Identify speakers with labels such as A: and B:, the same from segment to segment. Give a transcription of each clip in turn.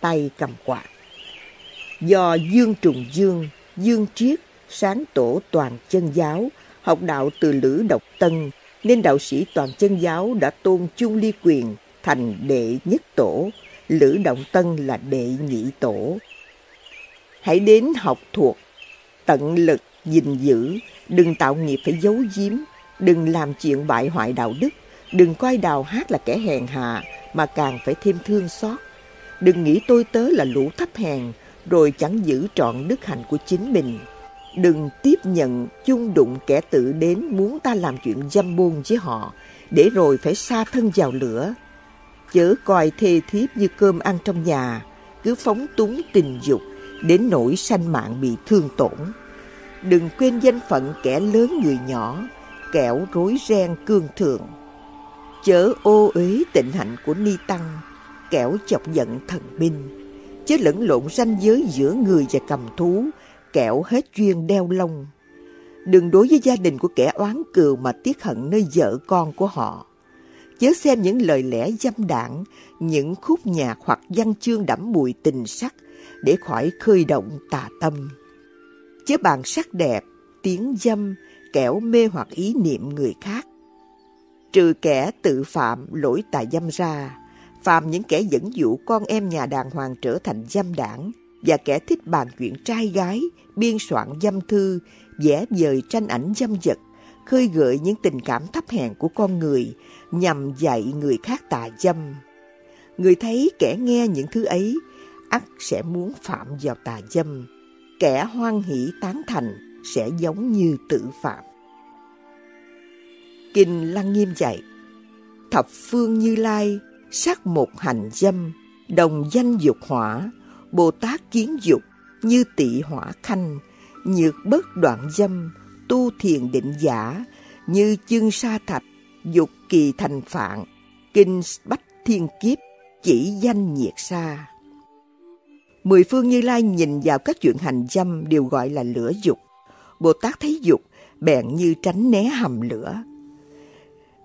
A: tay cầm quạt. Do Dương Trùng Dương, Dương Triết, sáng tổ toàn chân giáo, học đạo từ Lữ Độc Tân, nên đạo sĩ toàn chân giáo đã tôn chung ly quyền thành đệ nhất tổ, Lữ Động Tân là đệ nhị tổ. Hãy đến học thuộc, tận lực gìn giữ, đừng tạo nghiệp phải giấu giếm, đừng làm chuyện bại hoại đạo đức, đừng coi đào hát là kẻ hèn hạ mà càng phải thêm thương xót. Đừng nghĩ tôi tớ là lũ thấp hèn rồi chẳng giữ trọn đức hạnh của chính mình. Đừng tiếp nhận chung đụng kẻ tự đến muốn ta làm chuyện dâm bôn với họ để rồi phải xa thân vào lửa. Chớ coi thê thiếp như cơm ăn trong nhà, cứ phóng túng tình dục đến nỗi sanh mạng bị thương tổn. Đừng quên danh phận kẻ lớn người nhỏ, kẻo rối ren cương thường. Chớ ô uế tịnh hạnh của ni tăng, kẻo chọc giận thần binh. Chớ lẫn lộn ranh giới giữa người và cầm thú, kẻo hết duyên đeo lông. Đừng đối với gia đình của kẻ oán cừu mà tiếc hận nơi vợ con của họ. Chớ xem những lời lẽ dâm đảng, những khúc nhạc hoặc văn chương đẫm mùi tình sắc để khỏi khơi động tà tâm. Chớ bàn sắc đẹp, tiếng dâm, kẻo mê hoặc ý niệm người khác. Trừ kẻ tự phạm lỗi tà dâm ra, phạm những kẻ dẫn dụ con em nhà đàng hoàng trở thành dâm đảng và kẻ thích bàn chuyện trai gái, biên soạn dâm thư, vẽ vời tranh ảnh dâm vật, khơi gợi những tình cảm thấp hèn của con người nhằm dạy người khác tà dâm. Người thấy kẻ nghe những thứ ấy, ắt sẽ muốn phạm vào tà dâm. Kẻ hoan hỷ tán thành sẽ giống như tự phạm. Kinh Lăng Nghiêm dạy, thập phương Như Lai, sắc một hành dâm, đồng danh dục hỏa, Bồ Tát kiến dục, như tị hỏa khanh, nhược bất đoạn dâm, tu thiền định giả, như chương sa thạch, dục kỳ thành phạn, kinh bách thiên kiếp, chỉ danh nhiệt sa. Mười phương Như Lai nhìn vào các chuyện hành dâm đều gọi là lửa dục. Bồ Tát thấy dục, bèn như tránh né hầm lửa.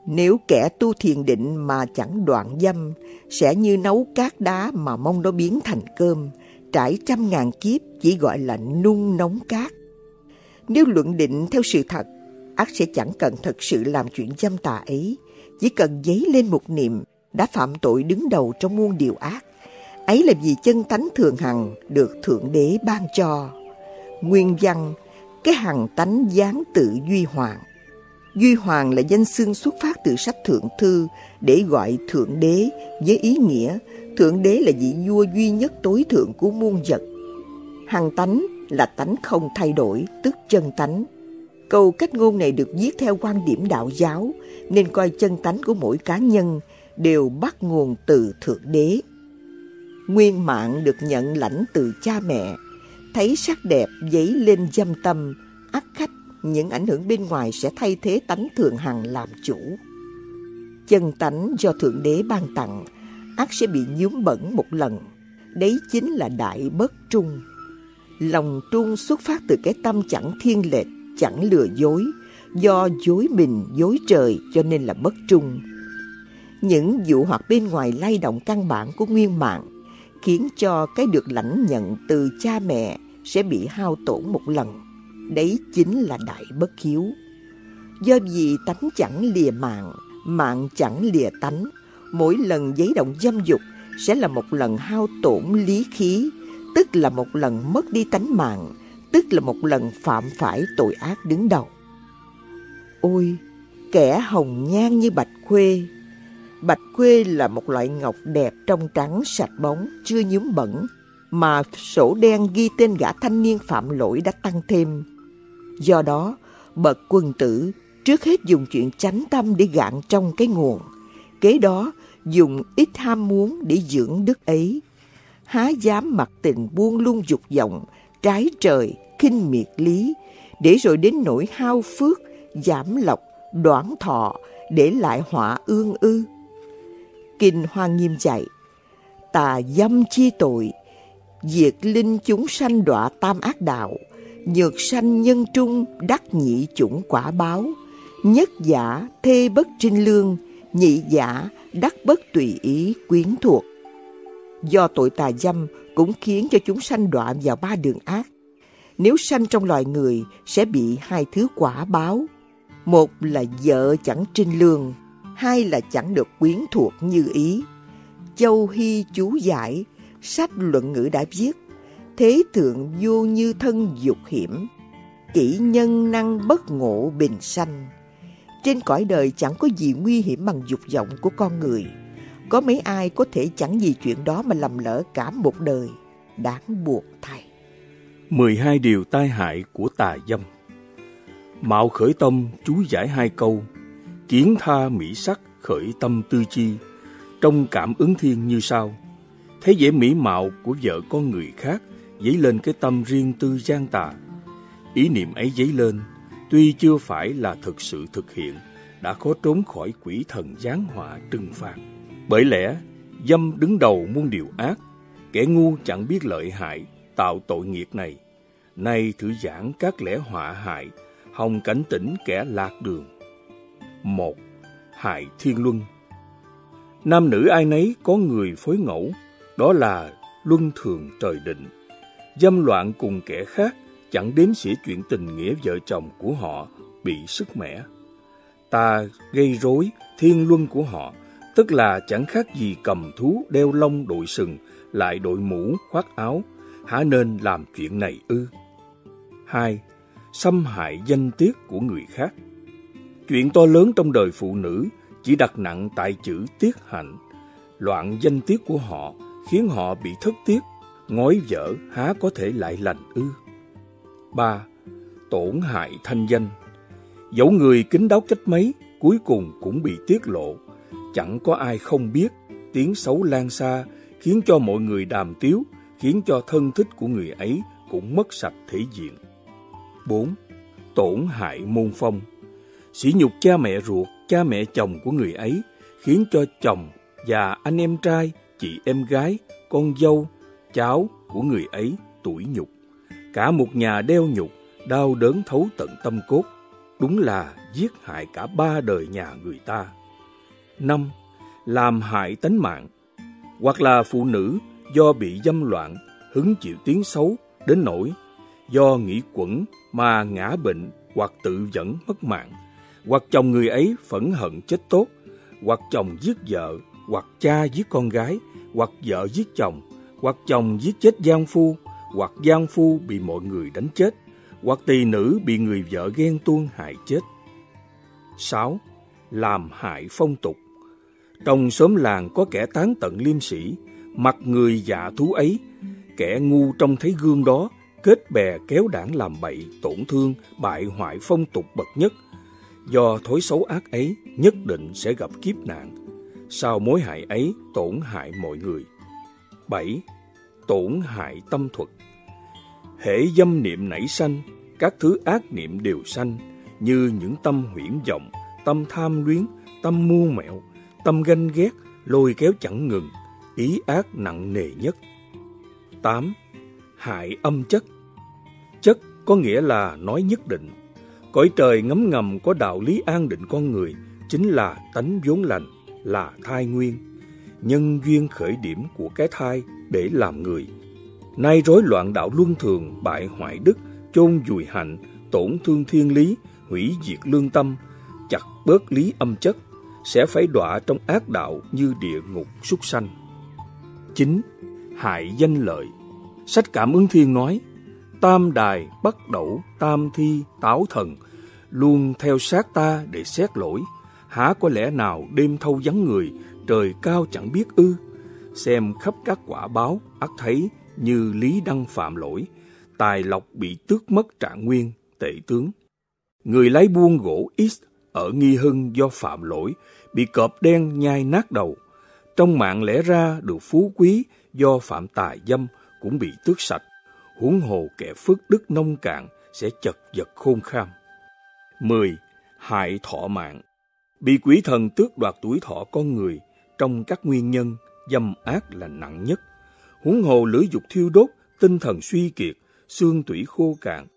A: Nếu kẻ tu thiền định mà chẳng đoạn dâm, sẽ như nấu cát đá mà mong nó biến thành cơm, trải trăm ngàn kiếp chỉ gọi là nung nóng cát. Nếu luận định theo sự thật, ác sẽ chẳng cần thật sự làm chuyện dâm tà ấy, chỉ cần giấy lên một niệm đã phạm tội đứng đầu trong muôn điều ác. Ấy là vì chân tánh thường hằng được Thượng Đế ban cho. Nguyên văn, cái hằng tánh giáng tự duy hoàng. Duy Hoàng là danh xưng xuất phát từ sách Thượng Thư để gọi Thượng Đế với ý nghĩa Thượng Đế là vị vua duy nhất tối thượng của muôn vật. Hằng tánh là tánh không thay đổi, tức chân tánh. Câu cách ngôn này được viết theo quan điểm đạo giáo, nên coi chân tánh của mỗi cá nhân đều bắt nguồn từ Thượng Đế. Nguyên mạng được nhận lãnh từ cha mẹ, thấy sắc đẹp dấy lên dâm tâm, ác khách những ảnh hưởng bên ngoài sẽ thay thế tánh thượng hằng làm chủ. Chân tánh do Thượng Đế ban tặng, ác sẽ bị nhuốm bẩn một lần. Đấy chính là đại bất trung. Lòng trung xuất phát từ cái tâm chẳng thiên lệch, chẳng lừa dối, do dối mình, dối trời cho nên là bất trung. Những vụ hoặc bên ngoài lay động căn bản của nguyên mạng khiến cho cái được lãnh nhận từ cha mẹ sẽ bị hao tổn một lần. Đấy chính là đại bất hiếu. Do vì tánh chẳng lìa mạng, mạng chẳng lìa tánh, mỗi lần giấy động dâm dục sẽ là một lần hao tổn lý khí, tức là một lần mất đi tánh mạng, tức là một lần phạm phải tội ác đứng đầu. Ôi, kẻ hồng nhan như bạch khuê. Bạch khuê là một loại ngọc đẹp trong trắng sạch bóng, chưa nhúm bẩn, mà sổ đen ghi tên gã thanh niên phạm lỗi đã tăng thêm. Do đó, bậc quân tử trước hết dùng chuyện chánh tâm để gạn trong cái nguồn. Kế đó, dùng ít ham muốn để dưỡng đức ấy. Há dám mặc tình buông lung dục vọng, trái trời, khinh miệt lý, để rồi đến nỗi hao phước, giảm lộc, đoạn thọ, để lại họa ương ư. Kinh Hoa Nghiêm dạy, tà dâm chi tội, diệt linh chúng sanh đọa tam ác đạo, nhược sanh nhân trung đắc nhị chủng quả báo, nhất giả thê bất trinh lương, nhị giả đắc bất tùy ý quyến thuộc. Do tội tà dâm cũng khiến cho chúng sanh đọa vào ba đường ác. Nếu sanh trong loài người sẽ bị hai thứ quả báo. Một là vợ chẳng trinh lương, hai là chẳng được quyến thuộc như ý. Châu Hy chú giải, sách luận ngữ đã viết, thế thượng vô như thân dục hiểm, kỹ nhân năng bất ngộ bình sanh. Trên cõi đời chẳng có gì nguy hiểm bằng dục vọng của con người. Có mấy ai có thể chẳng vì chuyện đó mà lầm lỡ cả một đời. Đáng buộc thay.
B: 12 điều tai hại của tà dâm Mạo khởi tâm chú giải hai câu Kiến tha mỹ sắc khởi tâm tư chi Trong cảm ứng thiên như sau Thấy vẻ mỹ mạo của vợ con người khác Dấy lên cái tâm riêng tư gian tà Ý niệm ấy dấy lên Tuy chưa phải là thực sự thực hiện Đã khó trốn khỏi quỷ thần giáng họa trừng phạt Bởi lẽ dâm đứng đầu muôn điều ác Kẻ ngu chẳng biết lợi hại Tạo tội nghiệp này Nay thử giảng các lẽ họa hại hồng cảnh tỉnh kẻ lạc đường. một Hại thiên luân Nam nữ ai nấy có người phối ngẫu, đó là luân thường trời định. Dâm loạn cùng kẻ khác chẳng đếm xỉa chuyện tình nghĩa vợ chồng của họ bị sức mẻ. Ta gây rối thiên luân của họ, tức là chẳng khác gì cầm thú đeo lông đội sừng, lại đội mũ khoác áo, há nên làm chuyện này ư? hai xâm hại danh tiết của người khác. Chuyện to lớn trong đời phụ nữ chỉ đặt nặng tại chữ tiết hạnh. Loạn danh tiết của họ khiến họ bị thất tiết, ngói vỡ há có thể lại lành ư. ba Tổn hại thanh danh Dẫu người kính đáo cách mấy, cuối cùng cũng bị tiết lộ. Chẳng có ai không biết, tiếng xấu lan xa, khiến cho mọi người đàm tiếu, khiến cho thân thích của người ấy cũng mất sạch thể diện. 4. Tổn hại môn phong Sỉ nhục cha mẹ ruột, cha mẹ chồng của người ấy khiến cho chồng và anh em trai, chị em gái, con dâu, cháu của người ấy tủi nhục. Cả một nhà đeo nhục, đau đớn thấu tận tâm cốt. Đúng là giết hại cả ba đời nhà người ta. năm Làm hại tánh mạng Hoặc là phụ nữ do bị dâm loạn, hứng chịu tiếng xấu đến nỗi do nghĩ quẩn mà ngã bệnh hoặc tự dẫn mất mạng, hoặc chồng người ấy phẫn hận chết tốt, hoặc chồng giết vợ, hoặc cha giết con gái, hoặc vợ giết chồng, hoặc chồng giết chết giang phu, hoặc giang phu bị mọi người đánh chết, hoặc tỳ nữ bị người vợ ghen tuông hại chết. 6. Làm hại phong tục Trong xóm làng có kẻ tán tận liêm sĩ, mặt người dạ thú ấy, kẻ ngu trong thấy gương đó kết bè kéo đảng làm bậy, tổn thương, bại hoại phong tục bậc nhất. Do thói xấu ác ấy, nhất định sẽ gặp kiếp nạn. Sau mối hại ấy, tổn hại mọi người. 7. Tổn hại tâm thuật Hệ dâm niệm nảy sanh, các thứ ác niệm đều sanh, như những tâm huyễn vọng, tâm tham luyến, tâm mưu mẹo, tâm ganh ghét, lôi kéo chẳng ngừng, ý ác nặng nề nhất. 8. Hại âm chất Chất có nghĩa là nói nhất định. Cõi trời ngấm ngầm có đạo lý an định con người, chính là tánh vốn lành, là thai nguyên. Nhân duyên khởi điểm của cái thai để làm người. Nay rối loạn đạo luân thường, bại hoại đức, chôn vùi hạnh, tổn thương thiên lý, hủy diệt lương tâm, chặt bớt lý âm chất, sẽ phải đọa trong ác đạo như địa ngục súc sanh. 9. Hại danh lợi Sách Cảm ứng Thiên nói, tam đài, bắt đẩu, tam thi, táo thần, luôn theo sát ta để xét lỗi. Há có lẽ nào đêm thâu vắng người, trời cao chẳng biết ư? Xem khắp các quả báo, ắt thấy như lý đăng phạm lỗi, tài lộc bị tước mất trạng nguyên, tệ tướng. Người lái buôn gỗ X ở Nghi Hưng do phạm lỗi, bị cọp đen nhai nát đầu. Trong mạng lẽ ra được phú quý do phạm tài dâm cũng bị tước sạch huống hồ kẻ phước đức nông cạn sẽ chật vật khôn kham. 10. Hại thọ mạng Bị quỷ thần tước đoạt tuổi thọ con người trong các nguyên nhân dâm ác là nặng nhất. Huống hồ lưỡi dục thiêu đốt, tinh thần suy kiệt, xương tủy khô cạn,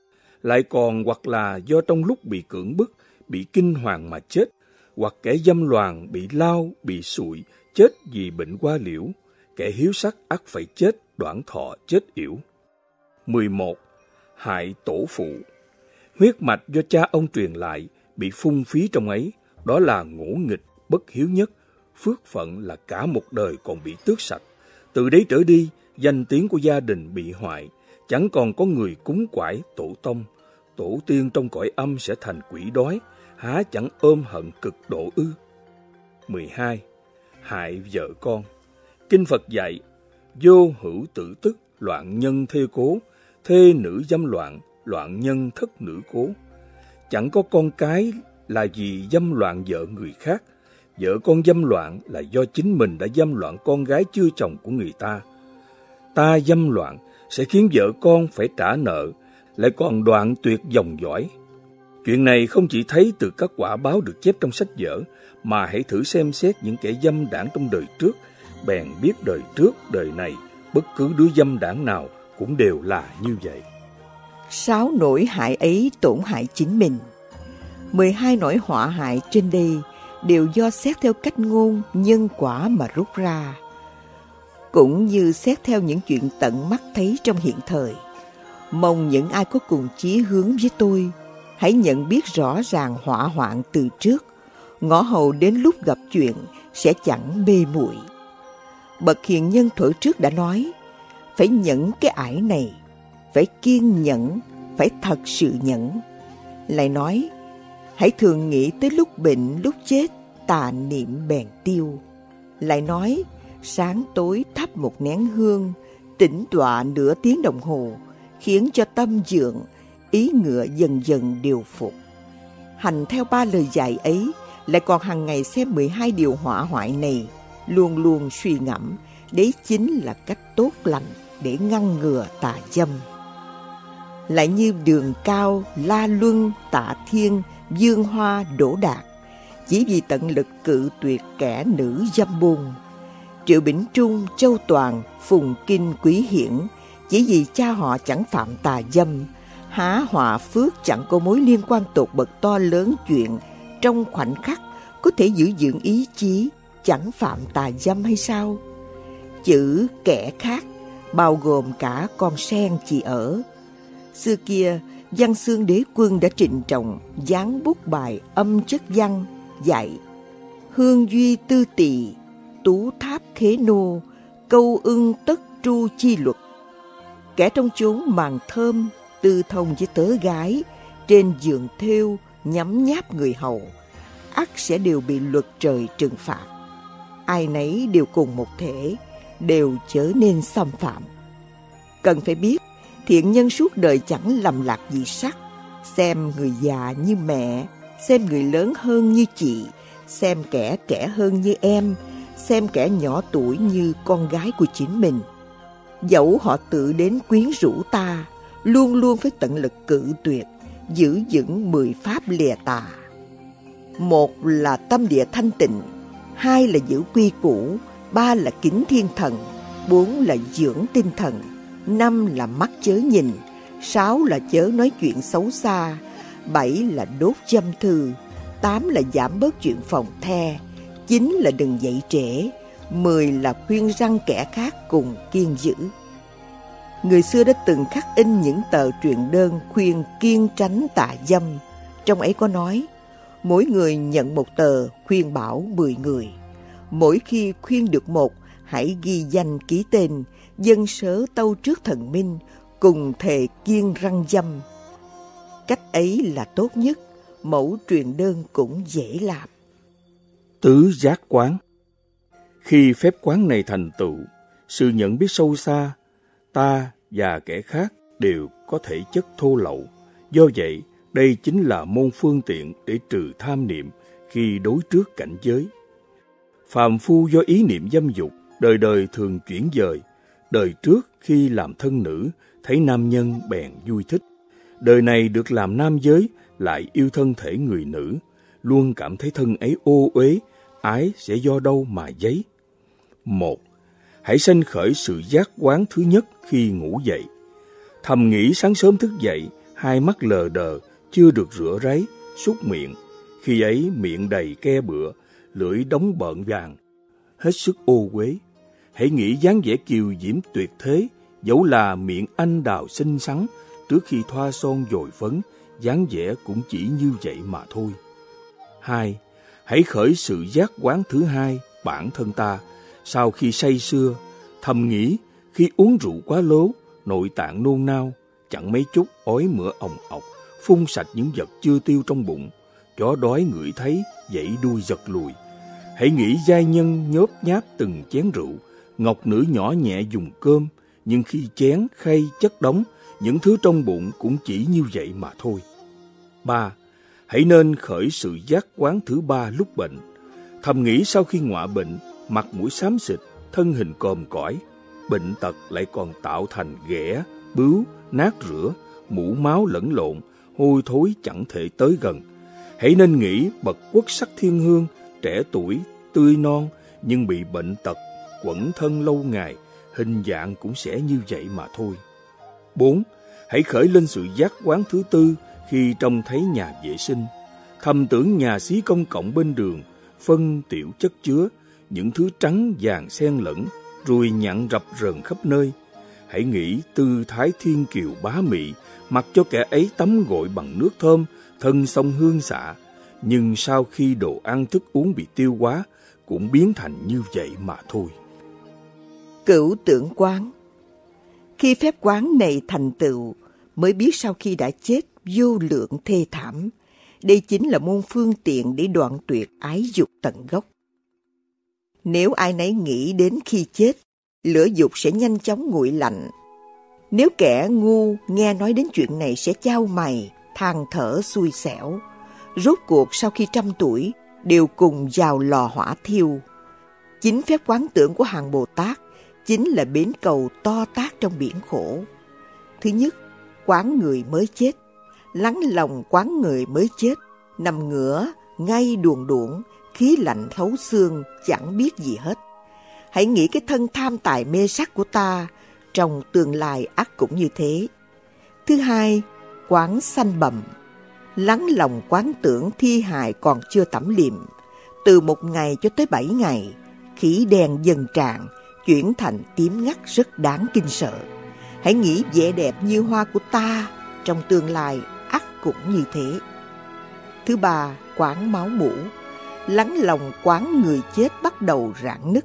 B: lại còn hoặc là do trong lúc bị cưỡng bức, bị kinh hoàng mà chết, hoặc kẻ dâm loạn bị lao, bị sụi, chết vì bệnh qua liễu, kẻ hiếu sắc ắt phải chết, đoạn thọ chết yểu. 11. Hại tổ phụ Huyết mạch do cha ông truyền lại bị phung phí trong ấy, đó là ngỗ nghịch, bất hiếu nhất, phước phận là cả một đời còn bị tước sạch. Từ đấy trở đi, danh tiếng của gia đình bị hoại, chẳng còn có người cúng quải tổ tông. Tổ tiên trong cõi âm sẽ thành quỷ đói, há chẳng ôm hận cực độ ư. 12. Hại vợ con Kinh Phật dạy, vô hữu tự tức, loạn nhân thê cố, thê nữ dâm loạn, loạn nhân thất nữ cố. Chẳng có con cái là vì dâm loạn vợ người khác, vợ con dâm loạn là do chính mình đã dâm loạn con gái chưa chồng của người ta. Ta dâm loạn sẽ khiến vợ con phải trả nợ, lại còn đoạn tuyệt dòng dõi. Chuyện này không chỉ thấy từ các quả báo được chép trong sách vở, mà hãy thử xem xét những kẻ dâm đảng trong đời trước, bèn biết đời trước, đời này, bất cứ đứa dâm đảng nào cũng đều là như vậy.
A: Sáu nỗi hại ấy tổn hại chính mình. mười hai nỗi họa hại trên đây đều do xét theo cách ngôn nhân quả mà rút ra. Cũng như xét theo những chuyện tận mắt thấy trong hiện thời. Mong những ai có cùng chí hướng với tôi, hãy nhận biết rõ ràng họa hoạn từ trước, ngõ hầu đến lúc gặp chuyện sẽ chẳng bê muội. Bậc hiền nhân thuở trước đã nói, phải nhẫn cái ải này, phải kiên nhẫn, phải thật sự nhẫn. Lại nói, hãy thường nghĩ tới lúc bệnh, lúc chết, tà niệm bèn tiêu. Lại nói, sáng tối thắp một nén hương, tĩnh tọa nửa tiếng đồng hồ, khiến cho tâm dượng, ý ngựa dần dần điều phục. Hành theo ba lời dạy ấy, lại còn hàng ngày xem 12 điều hỏa hoại này, luôn luôn suy ngẫm, đấy chính là cách tốt lành để ngăn ngừa tà dâm. Lại như đường cao, la luân, tạ thiên, dương hoa, đổ đạt, chỉ vì tận lực cự tuyệt kẻ nữ dâm buôn Triệu Bỉnh Trung, Châu Toàn, Phùng Kinh, Quý Hiển, chỉ vì cha họ chẳng phạm tà dâm, há họa phước chẳng có mối liên quan tột bậc to lớn chuyện trong khoảnh khắc có thể giữ dưỡng ý chí chẳng phạm tà dâm hay sao? Chữ kẻ khác bao gồm cả con sen chị ở. Xưa kia, văn xương đế quân đã trịnh trọng dán bút bài âm chất văn, dạy, hương duy tư tỵ, tú tháp khế nô, câu ưng tất tru chi luật. Kẻ trong chốn màn thơm, tư thông với tớ gái, trên giường thêu nhắm nháp người hầu, ắt sẽ đều bị luật trời trừng phạt. Ai nấy đều cùng một thể, đều trở nên xâm phạm. Cần phải biết thiện nhân suốt đời chẳng lầm lạc gì sắc. Xem người già như mẹ, xem người lớn hơn như chị, xem kẻ trẻ hơn như em, xem kẻ nhỏ tuổi như con gái của chính mình. Dẫu họ tự đến quyến rũ ta, luôn luôn phải tận lực cự tuyệt, giữ vững mười pháp lìa tà. Một là tâm địa thanh tịnh, hai là giữ quy củ, ba là kính thiên thần, bốn là dưỡng tinh thần năm là mắt chớ nhìn, sáu là chớ nói chuyện xấu xa, bảy là đốt châm thư, tám là giảm bớt chuyện phòng the, chín là đừng dậy trễ, mười là khuyên răng kẻ khác cùng kiên giữ. Người xưa đã từng khắc in những tờ truyền đơn khuyên kiên tránh tà dâm. Trong ấy có nói, mỗi người nhận một tờ khuyên bảo mười người. Mỗi khi khuyên được một hãy ghi danh ký tên, dân sớ tâu trước thần minh, cùng thề kiên răng dâm. Cách ấy là tốt nhất, mẫu truyền đơn cũng dễ làm.
B: Tứ giác quán. Khi phép quán này thành tựu, sự nhận biết sâu xa, ta và kẻ khác đều có thể chất thô lậu. Do vậy, đây chính là môn phương tiện để trừ tham niệm khi đối trước cảnh giới. Phàm phu do ý niệm dâm dục đời đời thường chuyển dời. Đời trước khi làm thân nữ, thấy nam nhân bèn vui thích. Đời này được làm nam giới, lại yêu thân thể người nữ. Luôn cảm thấy thân ấy ô uế, ái sẽ do đâu mà giấy. Một, hãy sanh khởi sự giác quán thứ nhất khi ngủ dậy. Thầm nghĩ sáng sớm thức dậy, hai mắt lờ đờ, chưa được rửa ráy súc miệng. Khi ấy miệng đầy ke bựa, lưỡi đóng bợn vàng. Hết sức ô uế. Hãy nghĩ dáng vẻ kiều diễm tuyệt thế, dẫu là miệng anh đào xinh xắn, trước khi thoa son dồi phấn, dáng vẻ cũng chỉ như vậy mà thôi. Hai, hãy khởi sự giác quán thứ hai bản thân ta sau khi say sưa, thầm nghĩ khi uống rượu quá lố, nội tạng nôn nao, chẳng mấy chút ói mửa ồng ọc, phun sạch những vật chưa tiêu trong bụng, chó đói ngửi thấy, dậy đuôi giật lùi. Hãy nghĩ giai nhân nhớp nháp từng chén rượu, ngọc nữ nhỏ nhẹ dùng cơm, nhưng khi chén, khay, chất đóng, những thứ trong bụng cũng chỉ như vậy mà thôi. ba Hãy nên khởi sự giác quán thứ ba lúc bệnh. Thầm nghĩ sau khi ngọa bệnh, mặt mũi xám xịt, thân hình còm cõi, bệnh tật lại còn tạo thành ghẻ, bướu, nát rửa, mũ máu lẫn lộn, hôi thối chẳng thể tới gần. Hãy nên nghĩ bậc quốc sắc thiên hương, trẻ tuổi, tươi non, nhưng bị bệnh tật, quẩn thân lâu ngày, hình dạng cũng sẽ như vậy mà thôi. 4. Hãy khởi lên sự giác quán thứ tư khi trông thấy nhà vệ sinh. Thầm tưởng nhà xí công cộng bên đường, phân tiểu chất chứa, những thứ trắng vàng xen lẫn, ruồi nhặn rập rờn khắp nơi. Hãy nghĩ tư thái thiên kiều bá mị, mặc cho kẻ ấy tắm gội bằng nước thơm, thân sông hương xạ. Nhưng sau khi đồ ăn thức uống bị tiêu hóa, cũng biến thành như vậy mà thôi.
A: Cửu tưởng quán Khi phép quán này thành tựu, mới biết sau khi đã chết vô lượng thê thảm. Đây chính là môn phương tiện để đoạn tuyệt ái dục tận gốc. Nếu ai nấy nghĩ đến khi chết, lửa dục sẽ nhanh chóng nguội lạnh. Nếu kẻ ngu nghe nói đến chuyện này sẽ trao mày, than thở xui xẻo. Rốt cuộc sau khi trăm tuổi, đều cùng vào lò hỏa thiêu. Chính phép quán tưởng của hàng Bồ Tát chính là bến cầu to tác trong biển khổ. Thứ nhất, quán người mới chết. Lắng lòng quán người mới chết, nằm ngửa, ngay đuồn đuộn, khí lạnh thấu xương, chẳng biết gì hết. Hãy nghĩ cái thân tham tài mê sắc của ta, trong tương lai ác cũng như thế. Thứ hai, quán sanh bầm. Lắng lòng quán tưởng thi hài còn chưa tẩm liệm. Từ một ngày cho tới bảy ngày, khí đen dần tràn, chuyển thành tím ngắt rất đáng kinh sợ. Hãy nghĩ vẻ đẹp như hoa của ta, trong tương lai ắt cũng như thế. Thứ ba, quán máu mũ lắng lòng quán người chết bắt đầu rạn nứt.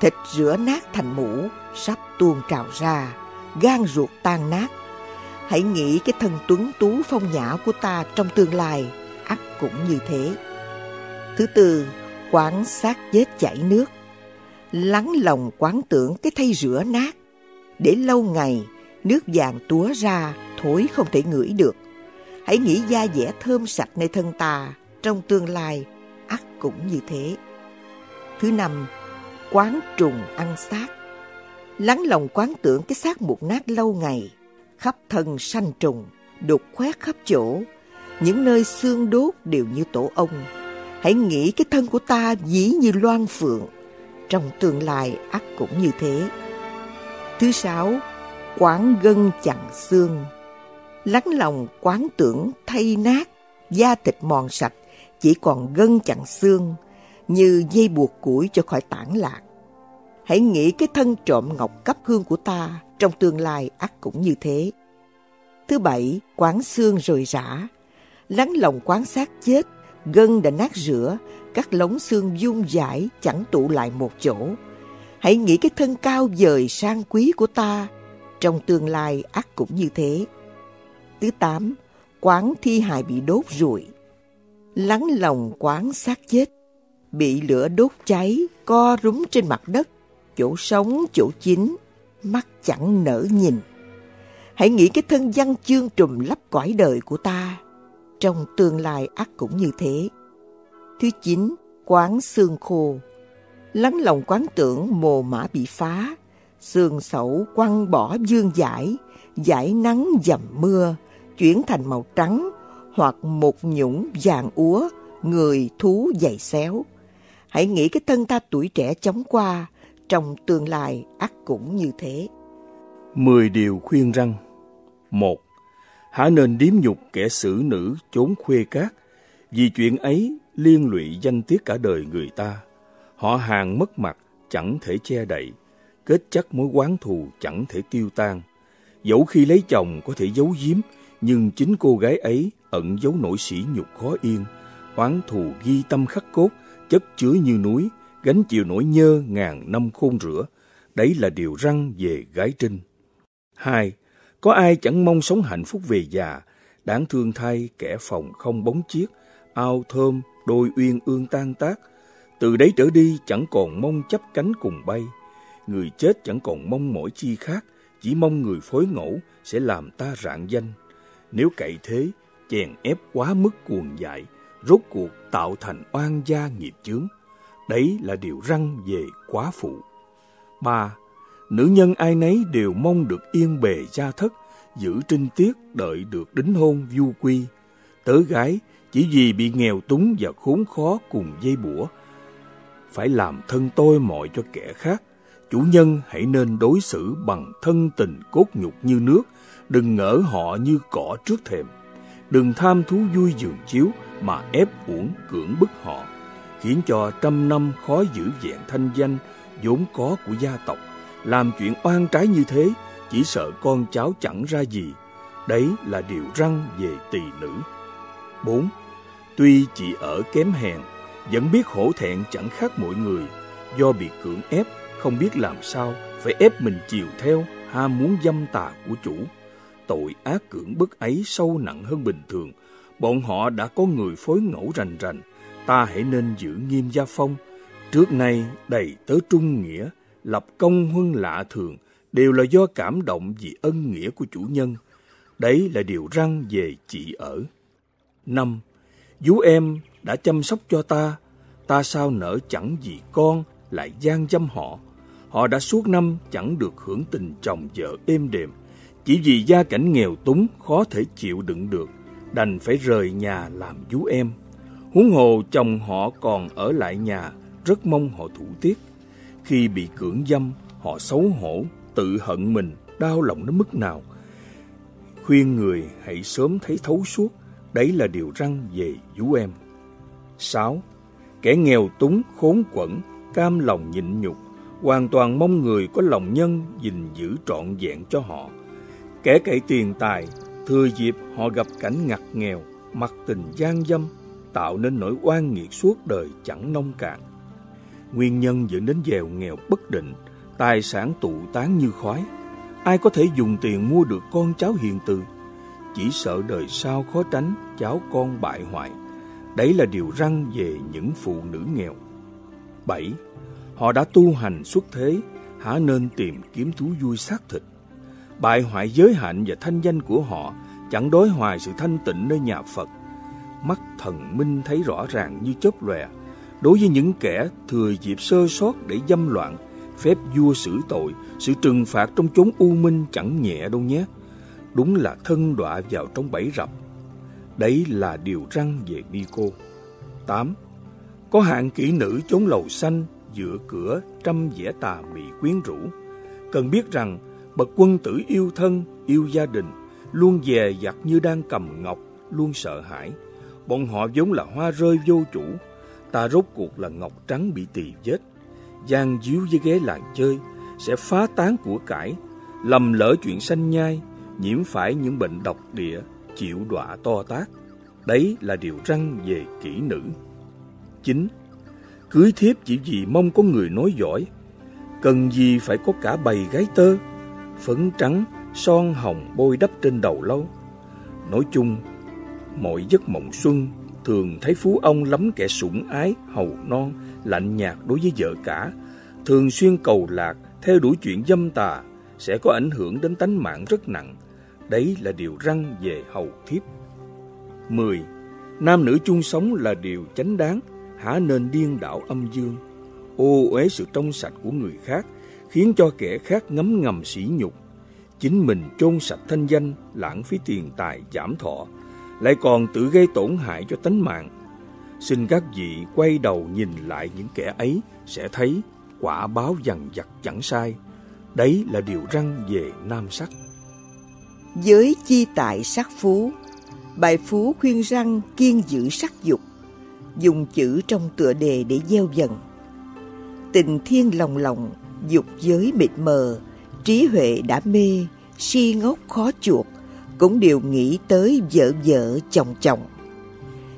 A: Thịt rửa nát thành mũ, sắp tuôn trào ra, gan ruột tan nát. Hãy nghĩ cái thân tuấn tú phong nhã của ta trong tương lai, ắt cũng như thế. Thứ tư, quán xác chết chảy nước. Lắng lòng quán tưởng cái thay rửa nát. Để lâu ngày, nước vàng túa ra, thối không thể ngửi được. Hãy nghĩ da dẻ thơm sạch nơi thân ta, trong tương lai ắt cũng như thế. Thứ năm, quán trùng ăn xác. Lắng lòng quán tưởng cái xác mục nát lâu ngày, khắp thân sanh trùng, đục khoét khắp chỗ, những nơi xương đốt đều như tổ ong. Hãy nghĩ cái thân của ta dĩ như loan phượng, trong tương lai ắt cũng như thế. Thứ sáu, quán gân chặn xương. Lắng lòng quán tưởng thay nát, da thịt mòn sạch, chỉ còn gân chặn xương, như dây buộc củi cho khỏi tản lạc. Hãy nghĩ cái thân trộm ngọc cấp hương của ta trong tương lai ắt cũng như thế. Thứ bảy, quán xương rồi rã. Lắng lòng quán xác chết, gân đã nát rửa, các lóng xương dung dãi chẳng tụ lại một chỗ. Hãy nghĩ cái thân cao dời sang quý của ta, trong tương lai ác cũng như thế. Thứ tám, quán thi hài bị đốt rụi lắng lòng quán xác chết, bị lửa đốt cháy, co rúm trên mặt đất, chỗ sống, chỗ chín, mắt chẳng nở nhìn. Hãy nghĩ cái thân văn chương trùm lấp cõi đời của ta, trong tương lai ắt cũng như thế. Thứ chín, quán xương khô. Lắng lòng quán tưởng mồ mã bị phá, xương sẩu quăng bỏ dương giải, giải nắng dầm mưa, chuyển thành màu trắng, hoặc một nhũng vàng úa, người thú dày xéo. Hãy nghĩ cái thân ta tuổi trẻ chóng qua, trong tương lai ắt cũng như thế.
B: Mười điều khuyên răng một Hả nên điếm nhục kẻ xử nữ trốn khuê cát, vì chuyện ấy liên lụy danh tiết cả đời người ta. Họ hàng mất mặt, chẳng thể che đậy, kết chắc mối oán thù chẳng thể tiêu tan. Dẫu khi lấy chồng có thể giấu giếm, nhưng chính cô gái ấy ẩn giấu nỗi sỉ nhục khó yên, oán thù ghi tâm khắc cốt, chất chứa như núi, gánh chịu nỗi nhơ ngàn năm khôn rửa. Đấy là điều răng về gái trinh. Hai, có ai chẳng mong sống hạnh phúc về già, đáng thương thay kẻ phòng không bóng chiếc, ao thơm, đôi uyên ương tan tác. Từ đấy trở đi chẳng còn mong chấp cánh cùng bay. Người chết chẳng còn mong mỏi chi khác, chỉ mong người phối ngẫu sẽ làm ta rạng danh. Nếu cậy thế, chèn ép quá mức cuồng dại, rốt cuộc tạo thành oan gia nghiệp chướng. Đấy là điều răng về quá phụ. Ba, nữ nhân ai nấy đều mong được yên bề gia thất, giữ trinh tiết đợi được đính hôn du quy. Tớ gái chỉ vì bị nghèo túng và khốn khó cùng dây bủa, phải làm thân tôi mọi cho kẻ khác. Chủ nhân hãy nên đối xử bằng thân tình cốt nhục như nước, đừng ngỡ họ như cỏ trước thềm. Đừng tham thú vui giường chiếu mà ép uổng cưỡng bức họ, khiến cho trăm năm khó giữ vẹn thanh danh vốn có của gia tộc. Làm chuyện oan trái như thế, chỉ sợ con cháu chẳng ra gì. Đấy là điều răng về tỳ nữ. 4. Tuy chị ở kém hèn, vẫn biết hổ thẹn chẳng khác mọi người, do bị cưỡng ép, không biết làm sao, phải ép mình chiều theo, ham muốn dâm tà của chủ. Tội ác cưỡng bức ấy sâu nặng hơn bình thường, bọn họ đã có người phối ngẫu rành rành, ta hãy nên giữ nghiêm gia phong. Trước nay đầy tớ trung nghĩa, lập công huân lạ thường, đều là do cảm động vì ân nghĩa của chủ nhân. Đấy là điều răng về chị ở. Năm, Vú em đã chăm sóc cho ta, ta sao nỡ chẳng vì con lại gian dâm họ. Họ đã suốt năm chẳng được hưởng tình chồng vợ êm đềm, chỉ vì gia cảnh nghèo túng khó thể chịu đựng được, đành phải rời nhà làm vú em. Huống hồ chồng họ còn ở lại nhà, rất mong họ thủ tiết. Khi bị cưỡng dâm, họ xấu hổ, tự hận mình, đau lòng đến mức nào. Khuyên người hãy sớm thấy thấu suốt, đấy là điều răng về vú em. 6. Kẻ nghèo túng, khốn quẫn, cam lòng nhịn nhục, hoàn toàn mong người có lòng nhân gìn giữ trọn vẹn cho họ. Kẻ cậy tiền tài, thừa dịp họ gặp cảnh ngặt nghèo, mặc tình gian dâm, tạo nên nỗi oan nghiệt suốt đời chẳng nông cạn. Nguyên nhân dẫn đến dèo nghèo bất định, tài sản tụ tán như khói. Ai có thể dùng tiền mua được con cháu hiền từ? Chỉ sợ đời sau khó tránh cháu con bại hoại. Đấy là điều răng về những phụ nữ nghèo. 7. Họ đã tu hành xuất thế, hả nên tìm kiếm thú vui xác thịt. Bại hoại giới hạnh và thanh danh của họ chẳng đối hoài sự thanh tịnh nơi nhà Phật. Mắt thần minh thấy rõ ràng như chớp lòe. Đối với những kẻ thừa dịp sơ sót để dâm loạn, phép vua xử tội, sự trừng phạt trong chốn u minh chẳng nhẹ đâu nhé. Đúng là thân đọa vào trong bẫy rập. Đấy là điều răng về bi cô. 8. Có hạng kỹ nữ chốn lầu xanh, dựa cửa, trăm vẻ tà mị quyến rũ. Cần biết rằng, bậc quân tử yêu thân, yêu gia đình, luôn dè dặt như đang cầm ngọc, luôn sợ hãi. Bọn họ giống là hoa rơi vô chủ, ta rốt cuộc là ngọc trắng bị tỳ vết. Giang díu với ghế làng chơi, sẽ phá tán của cải, lầm lỡ chuyện sanh nhai, nhiễm phải những bệnh độc địa, chịu đọa to tác. Đấy là điều răng về kỹ nữ. chín Cưới thiếp chỉ vì mong có người nói giỏi, cần gì phải có cả bầy gái tơ, phấn trắng, son hồng bôi đắp trên đầu lâu. Nói chung, mọi giấc mộng xuân thường thấy phú ông lắm kẻ sủng ái, hầu non, lạnh nhạt đối với vợ cả, thường xuyên cầu lạc, theo đuổi chuyện dâm tà, sẽ có ảnh hưởng đến tánh mạng rất nặng. Đấy là điều răng về hầu thiếp. 10. Nam nữ chung sống là điều chánh đáng, hả nên điên đảo âm dương, ô uế sự trong sạch của người khác, khiến cho kẻ khác ngấm ngầm sỉ nhục. Chính mình chôn sạch thanh danh, lãng phí tiền tài, giảm thọ, lại còn tự gây tổn hại cho tánh mạng. Xin các vị quay đầu nhìn lại những kẻ ấy sẽ thấy quả báo dằn vặt chẳng sai. Đấy là điều răng về nam sắc.
A: Giới chi tại sắc phú, bài phú khuyên răng kiên giữ sắc dục, dùng chữ trong tựa đề để gieo dần. Tình thiên lòng lòng, dục giới mịt mờ, trí huệ đã mê, si ngốc khó chuộc, cũng đều nghĩ tới vợ vợ chồng chồng.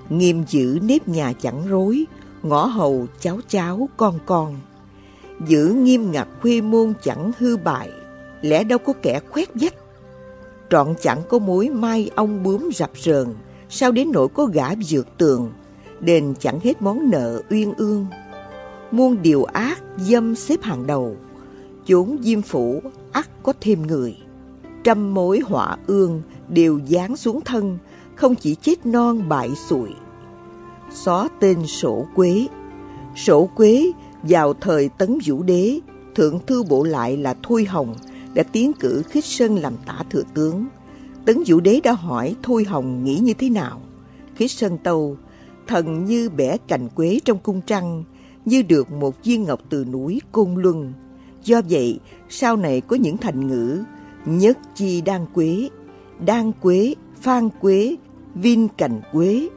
A: Nghiêm giữ nếp nhà chẳng rối, ngõ hầu cháu cháu con con. Giữ nghiêm ngặt khuê môn chẳng hư bại, lẽ đâu có kẻ khoét dách. Trọn chẳng có mối mai ông bướm rập rờn, sao đến nỗi có gã dược tường, đền chẳng hết món nợ uyên ương. Muôn điều ác, dâm xếp hàng đầu, chốn diêm phủ, ắt có thêm người. Trăm mối họa ương đều giáng xuống thân, không chỉ chết non bại sụi. Xóa tên sổ quế Sổ quế vào thời tấn vũ đế, thượng thư bộ lại là Thôi Hồng đã tiến cử khích sơn làm tả thừa tướng. Tấn vũ đế đã hỏi Thôi Hồng nghĩ như thế nào. Khích sơn tâu, thần như bẻ cành quế trong cung trăng, như được một viên ngọc từ núi Côn Luân. Do vậy, sau này có những thành ngữ nhất chi đan quế, đan quế, phan quế, vin cành quế,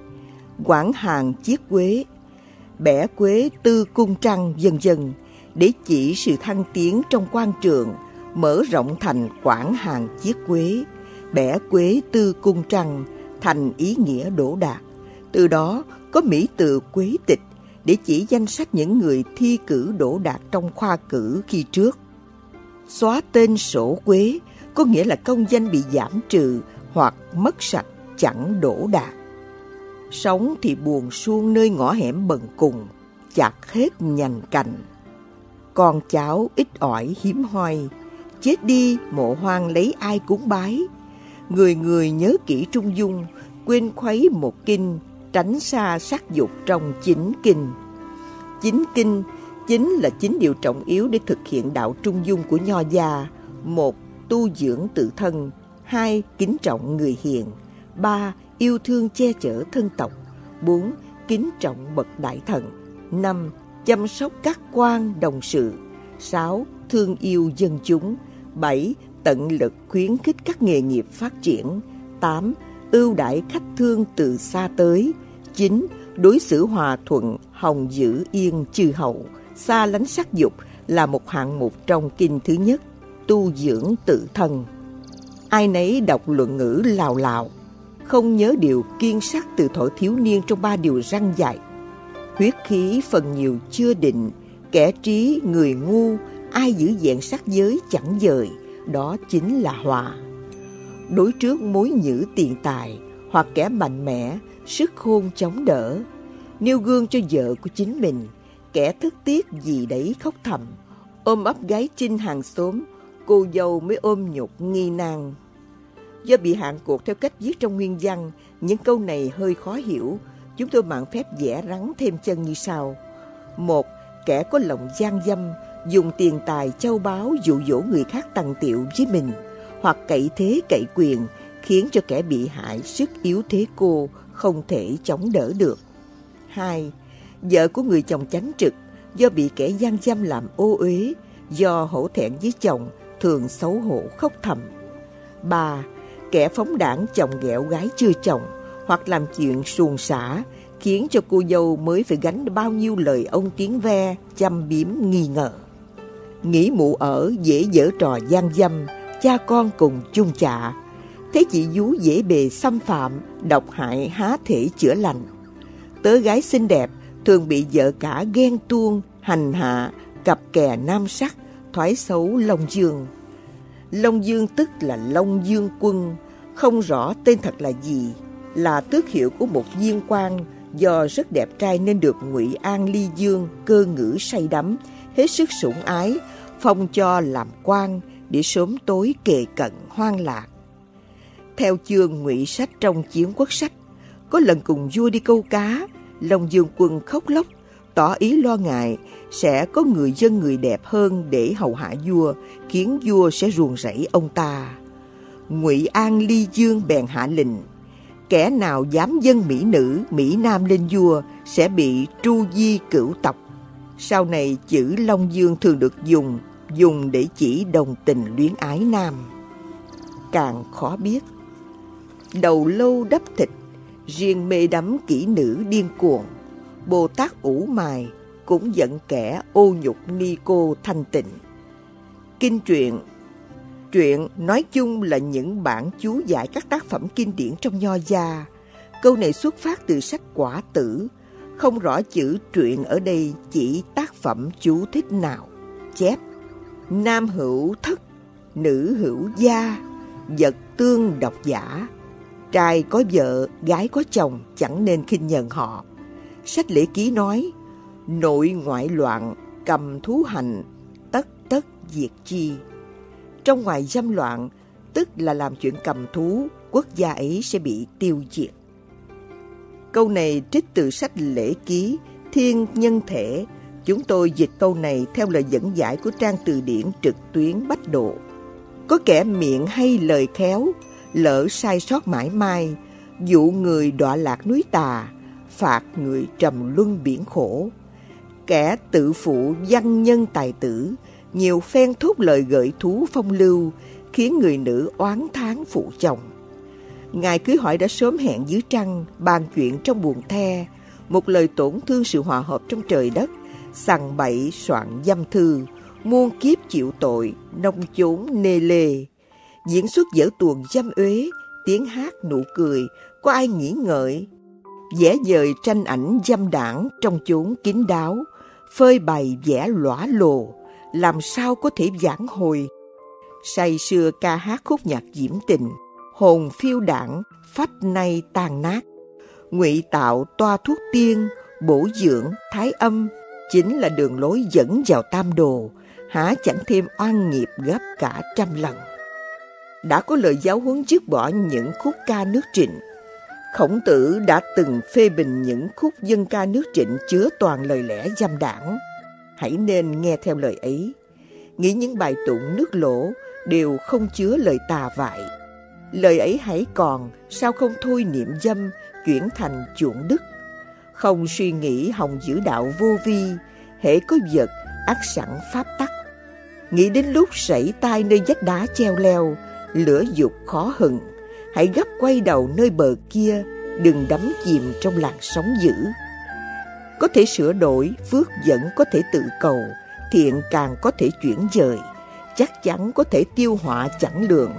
A: quảng hàng chiếc quế, bẻ quế tư cung trăng dần dần để chỉ sự thăng tiến trong quan trường, mở rộng thành quảng hàng chiếc quế, bẻ quế tư cung trăng thành ý nghĩa đổ đạt. Từ đó có mỹ từ quế tịch để chỉ danh sách những người thi cử đổ đạt trong khoa cử khi trước. Xóa tên sổ quế có nghĩa là công danh bị giảm trừ hoặc mất sạch chẳng đổ đạt. Sống thì buồn suông nơi ngõ hẻm bần cùng, chặt hết nhành cành. Con cháu ít ỏi hiếm hoi, chết đi mộ hoang lấy ai cúng bái. Người người nhớ kỹ trung dung, quên khuấy một kinh, tránh xa sắc dục trong chính kinh. Chính kinh chính là chính điều trọng yếu để thực hiện đạo trung dung của nho gia. Một, tu dưỡng tự thân. Hai, kính trọng người hiền. Ba, yêu thương che chở thân tộc. bốn Kính trọng bậc đại thần. năm Chăm sóc các quan đồng sự. sáu Thương yêu dân chúng. 7. Tận lực khuyến khích các nghề nghiệp phát triển. 8. Ưu đãi khách thương từ xa tới. 9. Đối xử hòa thuận, hồng giữ yên trừ hậu, xa lánh sắc dục là một hạng mục trong kinh thứ nhất, tu dưỡng tự thân. Ai nấy đọc luận ngữ lào lào, không nhớ điều kiên sắc từ thổi thiếu niên trong ba điều răng dạy. Huyết khí phần nhiều chưa định, kẻ trí người ngu, ai giữ vẹn sắc giới chẳng dời, đó chính là hòa. Đối trước mối nhữ tiền tài, hoặc kẻ mạnh mẽ, sức khôn chống đỡ, nêu gương cho vợ của chính mình, kẻ thức tiếc gì đấy khóc thầm, ôm ấp gái chinh hàng xóm, cô dâu mới ôm nhục nghi nan. Do bị hạn cuộc theo cách viết trong nguyên văn, những câu này hơi khó hiểu. Chúng tôi mạng phép vẽ rắn thêm chân như sau. Một, kẻ có lòng gian dâm, dùng tiền tài châu báu dụ dỗ người khác tăng tiệu với mình, hoặc cậy thế cậy quyền, khiến cho kẻ bị hại sức yếu thế cô không thể chống đỡ được. Hai, vợ của người chồng chánh trực do bị kẻ gian dâm làm ô uế, do hổ thẹn với chồng thường xấu hổ khóc thầm. Ba, kẻ phóng đảng chồng ghẹo gái chưa chồng hoặc làm chuyện xuồng xả khiến cho cô dâu mới phải gánh bao nhiêu lời ông tiếng ve chăm biếm nghi ngờ. Nghĩ mụ ở dễ dở trò gian dâm, cha con cùng chung chạ. Thế chị vú dễ bề xâm phạm, độc hại há thể chữa lành. Tớ gái xinh đẹp thường bị vợ cả ghen tuông, hành hạ, cặp kè nam sắc, thoái xấu Long Dương. Long Dương tức là Long Dương Quân, không rõ tên thật là gì, là tước hiệu của một viên quan do rất đẹp trai nên được Ngụy An Ly Dương cơ ngữ say đắm, hết sức sủng ái, phong cho làm quan để sớm tối kề cận hoang lạc. Theo chương ngụy sách trong chiến quốc sách, có lần cùng vua đi câu cá, Long Dương quân khóc lóc, tỏ ý lo ngại sẽ có người dân người đẹp hơn để hầu hạ vua, khiến vua sẽ ruồng rẫy ông ta. Ngụy An Ly Dương bèn hạ lệnh, kẻ nào dám dân mỹ nữ, mỹ nam lên vua sẽ bị tru di cửu tộc. Sau này chữ Long Dương thường được dùng, dùng để chỉ đồng tình luyến ái nam. Càng khó biết. Đầu lâu đắp thịt, riêng mê đắm kỹ nữ điên cuồng. Bồ Tát ủ mài cũng giận kẻ ô nhục ni cô thanh tịnh. kinh truyện Truyện nói chung là những bản chú giải các tác phẩm kinh điển trong nho gia. Câu này xuất phát từ sách quả tử, không rõ chữ truyện ở đây chỉ tác phẩm chú thích nào. Chép Nam hữu thất, nữ hữu gia, vật tương độc giả. Trai có vợ, gái có chồng, chẳng nên khinh nhận họ. Sách lễ ký nói, nội ngoại loạn, cầm thú hành, tất tất diệt chi. Trong ngoài dâm loạn, tức là làm chuyện cầm thú, quốc gia ấy sẽ bị tiêu diệt. Câu này trích từ sách lễ ký Thiên Nhân Thể. Chúng tôi dịch câu này theo lời dẫn giải của trang từ điển trực tuyến Bách Độ. Có kẻ miệng hay lời khéo, lỡ sai sót mãi mai, dụ người đọa lạc núi tà, phạt người trầm luân biển khổ. Kẻ tự phụ văn nhân tài tử, nhiều phen thốt lời gợi thú phong lưu, khiến người nữ oán tháng phụ chồng. Ngài cưới hỏi đã sớm hẹn dưới trăng, bàn chuyện trong buồn the, một lời tổn thương sự hòa hợp trong trời đất, sằng bậy soạn dâm thư, muôn kiếp chịu tội, nông chốn nê lê. Diễn xuất dở tuồng dâm uế, tiếng hát nụ cười, có ai nghĩ ngợi. vẽ dời tranh ảnh dâm đảng trong chốn kín đáo, phơi bày vẽ lõa lồ, làm sao có thể giảng hồi. Say sưa ca hát khúc nhạc diễm tình, hồn phiêu đảng, phách nay tàn nát. Ngụy tạo toa thuốc tiên, bổ dưỡng, thái âm, chính là đường lối dẫn vào tam đồ, há chẳng thêm oan nghiệp gấp cả trăm lần. Đã có lời giáo huấn dứt bỏ những khúc ca nước trịnh. Khổng tử đã từng phê bình những khúc dân ca nước trịnh chứa toàn lời lẽ dâm đảng. Hãy nên nghe theo lời ấy. Nghĩ những bài tụng nước lỗ đều không chứa lời tà vại. Lời ấy hãy còn, sao không thôi niệm dâm, chuyển thành chuộng đức. Không suy nghĩ hồng giữ đạo vô vi, hễ có vật, ác sẵn pháp tắc. Nghĩ đến lúc sảy tai nơi vách đá treo leo, lửa dục khó hừng. Hãy gấp quay đầu nơi bờ kia, đừng đắm chìm trong làn sóng dữ. Có thể sửa đổi, phước vẫn có thể tự cầu, thiện càng có thể chuyển dời, chắc chắn có thể tiêu họa chẳng lường.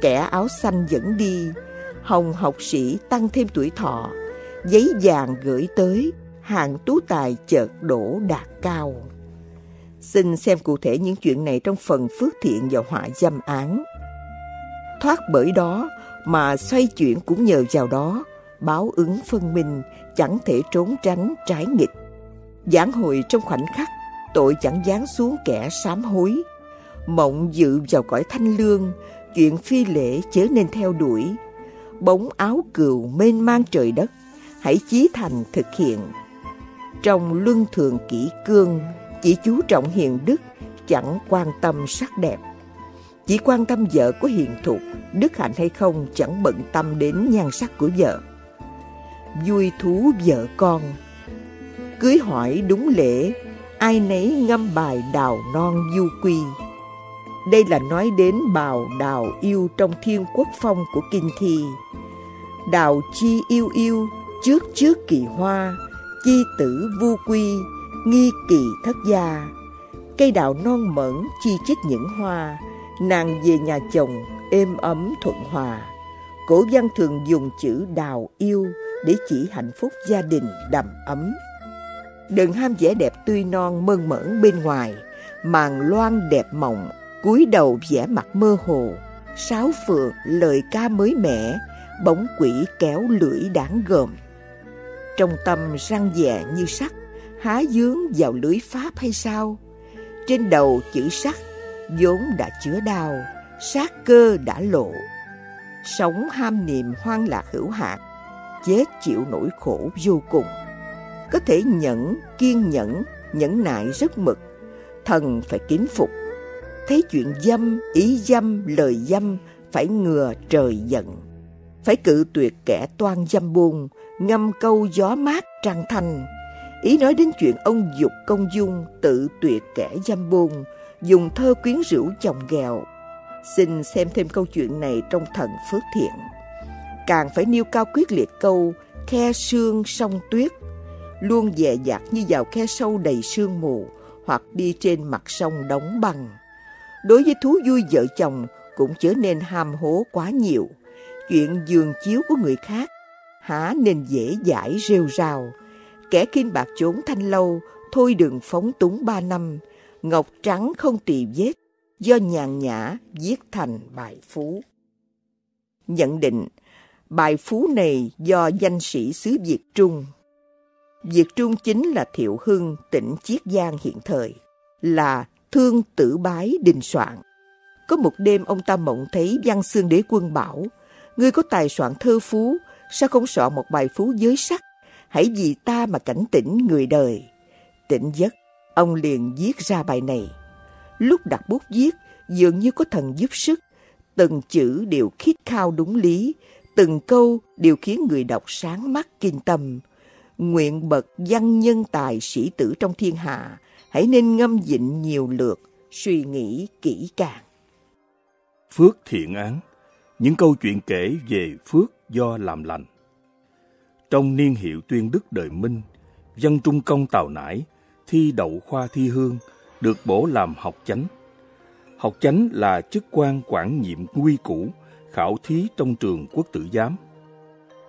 A: Kẻ áo xanh dẫn đi, hồng học sĩ tăng thêm tuổi thọ, giấy vàng gửi tới, hàng tú tài chợt đổ đạt cao. Xin xem cụ thể những chuyện này trong phần phước thiện và họa dâm án. Thoát bởi đó mà xoay chuyển cũng nhờ vào đó, báo ứng phân minh, chẳng thể trốn tránh trái nghịch. Giảng hồi trong khoảnh khắc, tội chẳng giáng xuống kẻ sám hối. Mộng dự vào cõi thanh lương, chuyện phi lễ chớ nên theo đuổi. Bóng áo cừu mênh mang trời đất, hãy chí thành thực hiện. Trong luân thường kỹ cương, chỉ chú trọng hiền đức, chẳng quan tâm sắc đẹp. Chỉ quan tâm vợ có hiền thục, đức hạnh hay không chẳng bận tâm đến nhan sắc của vợ. Vui thú vợ con Cưới hỏi đúng lễ, ai nấy ngâm bài đào non du quy. Đây là nói đến bào đào yêu trong thiên quốc phong của kinh thi. Đào chi yêu yêu, trước trước kỳ hoa, chi tử vu quy, nghi kỳ thất gia. Cây đào non mẫn chi chích những hoa, nàng về nhà chồng êm ấm thuận hòa. Cổ văn thường dùng chữ đào yêu để chỉ hạnh phúc gia đình đầm ấm. Đừng ham vẻ đẹp tươi non mơn mởn bên ngoài, màng loan đẹp mộng, cúi đầu vẻ mặt mơ hồ, sáo phượng lời ca mới mẻ, bóng quỷ kéo lưỡi đáng gờm. Trong tâm răng dẹ như sắt, há dướng vào lưới pháp hay sao? Trên đầu chữ sắt, vốn đã chứa đau, sát cơ đã lộ. Sống ham niềm hoang lạc hữu hạn, chết chịu nỗi khổ vô cùng. Có thể nhẫn, kiên nhẫn, nhẫn nại rất mực, thần phải kính phục. Thấy chuyện dâm, ý dâm, lời dâm, phải ngừa trời giận. Phải cự tuyệt kẻ toan dâm buồn ngâm câu gió mát trăng thanh. Ý nói đến chuyện ông dục công dung, tự tuyệt kẻ dâm buồn dùng thơ quyến rũ chồng ghèo. Xin xem thêm câu chuyện này trong thần phước thiện. Càng phải nêu cao quyết liệt câu khe sương sông tuyết, luôn dè dặt như vào khe sâu đầy sương mù hoặc đi trên mặt sông đóng băng đối với thú vui vợ chồng cũng trở nên ham hố quá nhiều. Chuyện giường chiếu của người khác há nên dễ dãi rêu rào. Kẻ kinh bạc trốn thanh lâu, thôi đừng phóng túng ba năm, ngọc trắng không tì vết, do nhàn nhã viết thành bài phú. Nhận định, bài phú này do danh sĩ xứ Việt Trung. Việt Trung chính là Thiệu Hưng, tỉnh Chiết Giang hiện thời, là thương tử bái đình soạn. Có một đêm ông ta mộng thấy văn xương đế quân bảo, ngươi có tài soạn thơ phú, sao không soạn một bài phú giới sắc? Hãy vì ta mà cảnh tỉnh người đời. Tỉnh giấc, ông liền viết ra bài này. Lúc đặt bút viết, dường như có thần giúp sức. Từng chữ đều khiết khao đúng lý, từng câu đều khiến người đọc sáng mắt kinh tâm. Nguyện bậc văn nhân tài sĩ tử trong thiên hạ, hãy nên ngâm dịnh nhiều lượt, suy nghĩ kỹ càng.
B: Phước thiện án, những câu chuyện kể về phước do làm lành. Trong niên hiệu tuyên đức đời Minh, dân trung công Tào Nải thi đậu khoa thi hương, được bổ làm học chánh. Học chánh là chức quan quản nhiệm nguy cũ khảo thí trong trường quốc tử giám.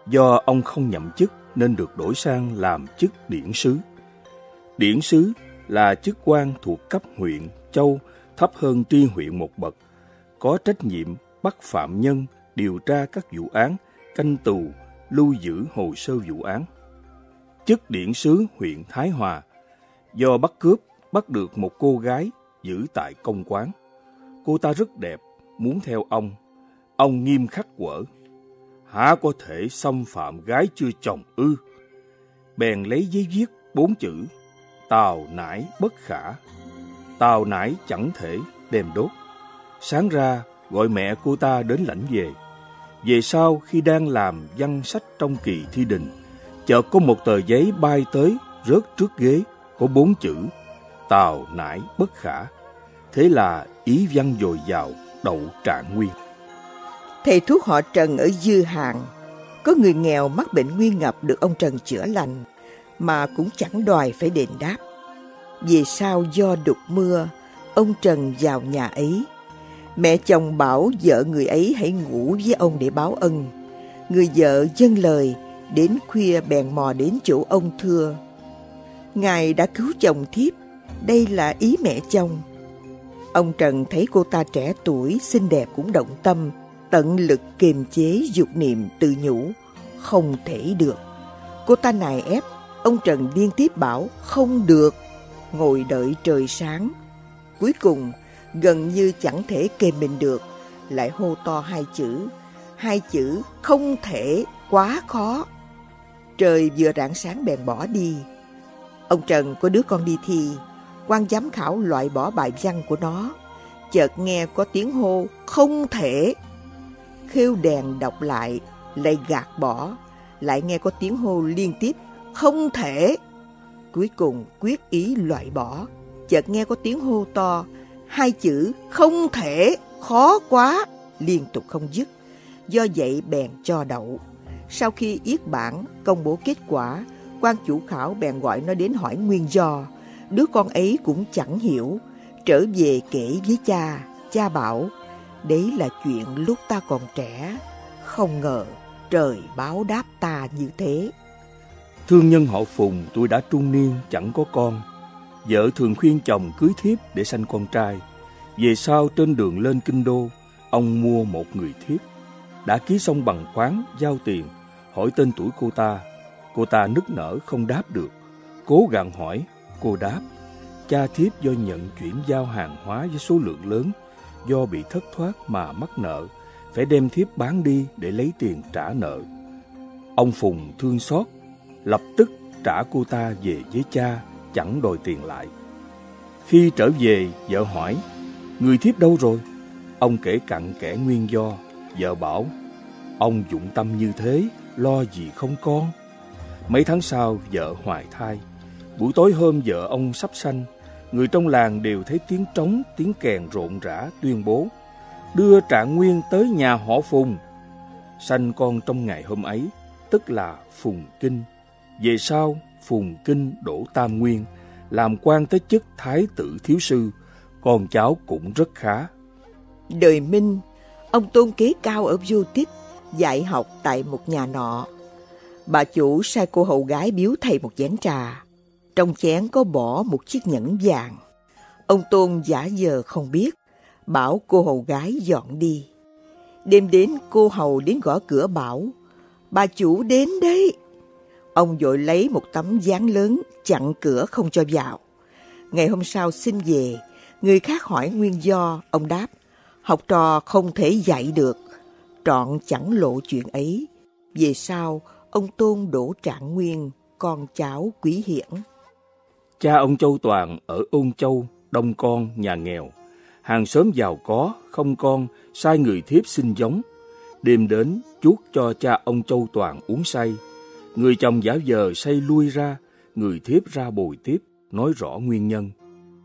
B: Do ông không nhậm chức nên được đổi sang làm chức điển sứ. Điển sứ là chức quan thuộc cấp huyện, châu, thấp hơn tri huyện một bậc, có trách nhiệm bắt phạm nhân, điều tra các vụ án, canh tù, lưu giữ hồ sơ vụ án. Chức điển sứ huyện Thái Hòa do bắt cướp bắt được một cô gái giữ tại công quán. Cô ta rất đẹp, muốn theo ông. Ông nghiêm khắc quở. Hả có thể xâm phạm gái chưa chồng ư? Bèn lấy giấy viết bốn chữ Tào nải bất khả. Tào nải chẳng thể đem đốt. Sáng ra gọi mẹ cô ta đến lãnh về. Về sau khi đang làm văn sách trong kỳ thi đình, chợt có một tờ giấy bay tới rớt trước ghế có bốn chữ Tào nải bất khả. Thế là ý văn dồi dào đậu trạng nguyên.
A: Thầy thuốc họ Trần ở Dư Hàng, có người nghèo mắc bệnh nguyên ngập được ông Trần chữa lành, mà cũng chẳng đòi phải đền đáp. Về sau do đục mưa, ông Trần vào nhà ấy. Mẹ chồng bảo vợ người ấy hãy ngủ với ông để báo ân. Người vợ dâng lời, đến khuya bèn mò đến chỗ ông thưa. Ngài đã cứu chồng thiếp, đây là ý mẹ chồng. Ông Trần thấy cô ta trẻ tuổi, xinh đẹp cũng động tâm, tận lực kiềm chế dục niệm tự nhủ, không thể được. Cô ta nài ép, ông Trần liên tiếp bảo không được, ngồi đợi trời sáng. Cuối cùng, gần như chẳng thể kềm mình được, lại hô to hai chữ, hai chữ không thể quá khó. Trời vừa rạng sáng bèn bỏ đi. Ông Trần có đứa con đi thi, quan giám khảo loại bỏ bài văn của nó. Chợt nghe có tiếng hô không thể. Khêu đèn đọc lại, lại gạt bỏ, lại nghe có tiếng hô liên tiếp không thể. Cuối cùng quyết ý loại bỏ, chợt nghe có tiếng hô to, hai chữ không thể, khó quá, liên tục không dứt. Do vậy bèn cho đậu. Sau khi yết bản công bố kết quả, quan chủ khảo bèn gọi nó đến hỏi nguyên do. Đứa con ấy cũng chẳng hiểu, trở về kể với cha, cha bảo, đấy là chuyện lúc ta còn trẻ, không ngờ trời báo đáp ta như thế.
B: Thương nhân họ Phùng tôi đã trung niên chẳng có con. Vợ thường khuyên chồng cưới thiếp để sanh con trai. Về sau trên đường lên kinh đô, ông mua một người thiếp. Đã ký xong bằng khoán giao tiền, hỏi tên tuổi cô ta. Cô ta nức nở không đáp được. Cố gắng hỏi, cô đáp. Cha thiếp do nhận chuyển giao hàng hóa với số lượng lớn, do bị thất thoát mà mắc nợ, phải đem thiếp bán đi để lấy tiền trả nợ. Ông Phùng thương xót, lập tức trả cô ta về với cha, chẳng đòi tiền lại. Khi trở về, vợ hỏi, người thiếp đâu rồi? Ông kể cặn kẽ nguyên do, vợ bảo, ông dụng tâm như thế, lo gì không con? Mấy tháng sau, vợ hoài thai. Buổi tối hôm vợ ông sắp sanh, người trong làng đều thấy tiếng trống, tiếng kèn rộn rã tuyên bố, đưa trạng nguyên tới nhà họ Phùng. Sanh con trong ngày hôm ấy, tức là Phùng Kinh. Về sau, Phùng Kinh đổ Tam Nguyên, làm quan tới chức Thái tử Thiếu Sư, con cháu cũng rất khá.
A: Đời Minh, ông tôn kế cao ở du tích, dạy học tại một nhà nọ. Bà chủ sai cô hầu gái biếu thầy một chén trà. Trong chén có bỏ một chiếc nhẫn vàng. Ông Tôn giả giờ không biết, bảo cô hầu gái dọn đi. Đêm đến cô hầu đến gõ cửa bảo, bà chủ đến đấy. Ông vội lấy một tấm dán lớn chặn cửa không cho vào. Ngày hôm sau xin về, người khác hỏi nguyên do, ông đáp, học trò không thể dạy được, trọn chẳng lộ chuyện ấy. Về sau, ông Tôn đổ trạng nguyên, con cháu quý hiển.
B: Cha ông Châu Toàn ở Ôn Châu, đông con, nhà nghèo. Hàng xóm giàu có, không con, sai người thiếp xin giống. Đêm đến, chuốt cho cha ông Châu Toàn uống say. Người chồng giả giờ say lui ra, người thiếp ra bồi tiếp, nói rõ nguyên nhân.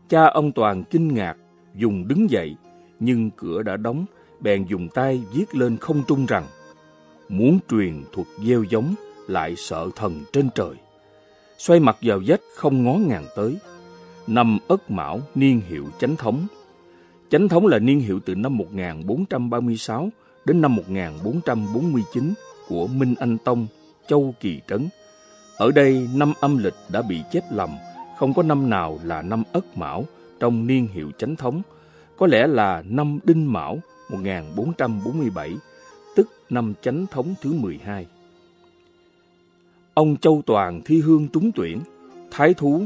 B: Cha ông Toàn kinh ngạc, dùng đứng dậy, nhưng cửa đã đóng, bèn dùng tay viết lên không trung rằng muốn truyền thuật gieo giống, lại sợ thần trên trời. Xoay mặt vào vách không ngó ngàng tới. Năm Ất Mão niên hiệu Chánh Thống. Chánh Thống là niên hiệu từ năm 1436 đến năm 1449 của Minh Anh Tông, Châu Kỳ Trấn. Ở đây năm âm lịch đã bị chép lầm, không có năm nào là năm Ất Mão trong niên hiệu Chánh Thống, có lẽ là năm Đinh Mão 1447, tức năm Chánh Thống thứ 12. Ông Châu Toàn thi hương trúng tuyển, thái thú.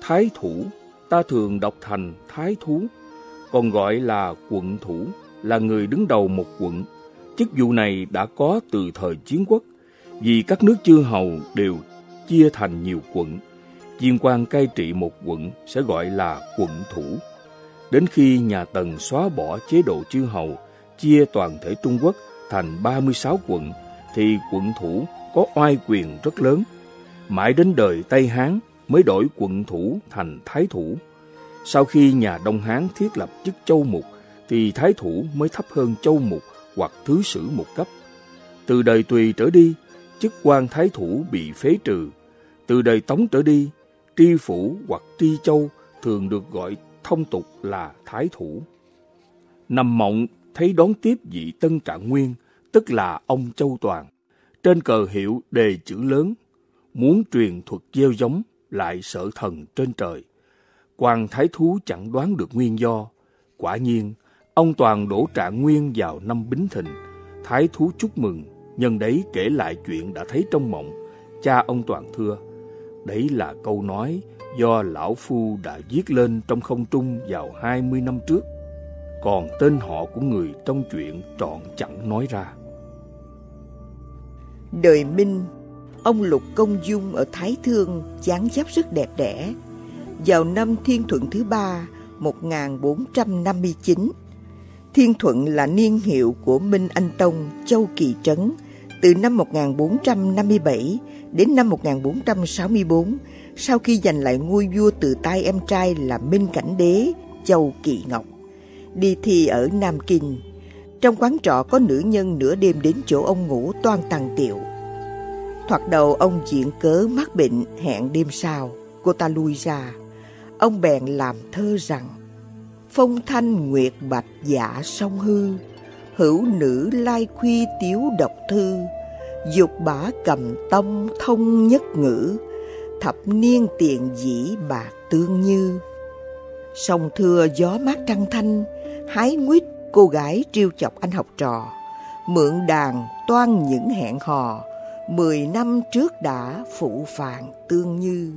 B: Thái thủ, ta thường đọc thành thái thú, còn gọi là quận thủ, là người đứng đầu một quận. Chức vụ này đã có từ thời chiến quốc, vì các nước chư hầu đều chia thành nhiều quận. Viên quan cai trị một quận sẽ gọi là quận thủ. Đến khi nhà Tần xóa bỏ chế độ chư hầu, chia toàn thể Trung Quốc thành 36 quận, thì quận thủ có oai quyền rất lớn. Mãi đến đời Tây Hán mới đổi quận thủ thành thái thủ. Sau khi nhà Đông Hán thiết lập chức châu mục, thì thái thủ mới thấp hơn châu mục hoặc thứ sử một cấp. Từ đời Tùy trở đi, chức quan thái thủ bị phế trừ. Từ đời Tống trở đi, tri phủ hoặc tri châu thường được gọi thông tục là thái thủ. Nằm mộng thấy đón tiếp vị tân trạng nguyên, tức là ông Châu Toàn. Trên cờ hiệu đề chữ lớn, muốn truyền thuật gieo giống, lại sợ thần trên trời. quan thái thú chẳng đoán được nguyên do. Quả nhiên, ông Toàn đổ trạng nguyên vào năm Bính Thìn. Thái thú chúc mừng, nhân đấy kể lại chuyện đã thấy trong mộng. Cha ông Toàn thưa, đấy là câu nói do Lão Phu đã viết lên trong không trung vào 20 năm trước. Còn tên họ của người trong chuyện trọn chẳng nói ra.
A: Đời Minh, ông Lục Công Dung ở Thái Thương dáng dấp rất đẹp đẽ. Vào năm Thiên Thuận thứ ba, 1459, Thiên Thuận là niên hiệu của Minh Anh Tông, Châu Kỳ Trấn, từ năm 1457 đến năm 1464, sau khi giành lại ngôi vua từ tay em trai là Minh Cảnh Đế, Châu Kỳ Ngọc. Đi thi ở Nam Kinh, trong quán trọ có nữ nhân nửa đêm đến chỗ ông ngủ toan tàng tiệu. Thoạt đầu ông diện cớ mắc bệnh hẹn đêm sau, cô ta lui ra. Ông bèn làm thơ rằng Phong thanh nguyệt bạch dạ song hư, Hữu nữ lai khuy tiếu độc thư, Dục bả cầm tông thông nhất ngữ, Thập niên tiền dĩ bạc tương như. Sông thưa gió mát trăng thanh, Hái nguyết cô gái trêu chọc anh học trò, Mượn đàn toan những hẹn hò, Mười năm trước đã phụ phàng tương như.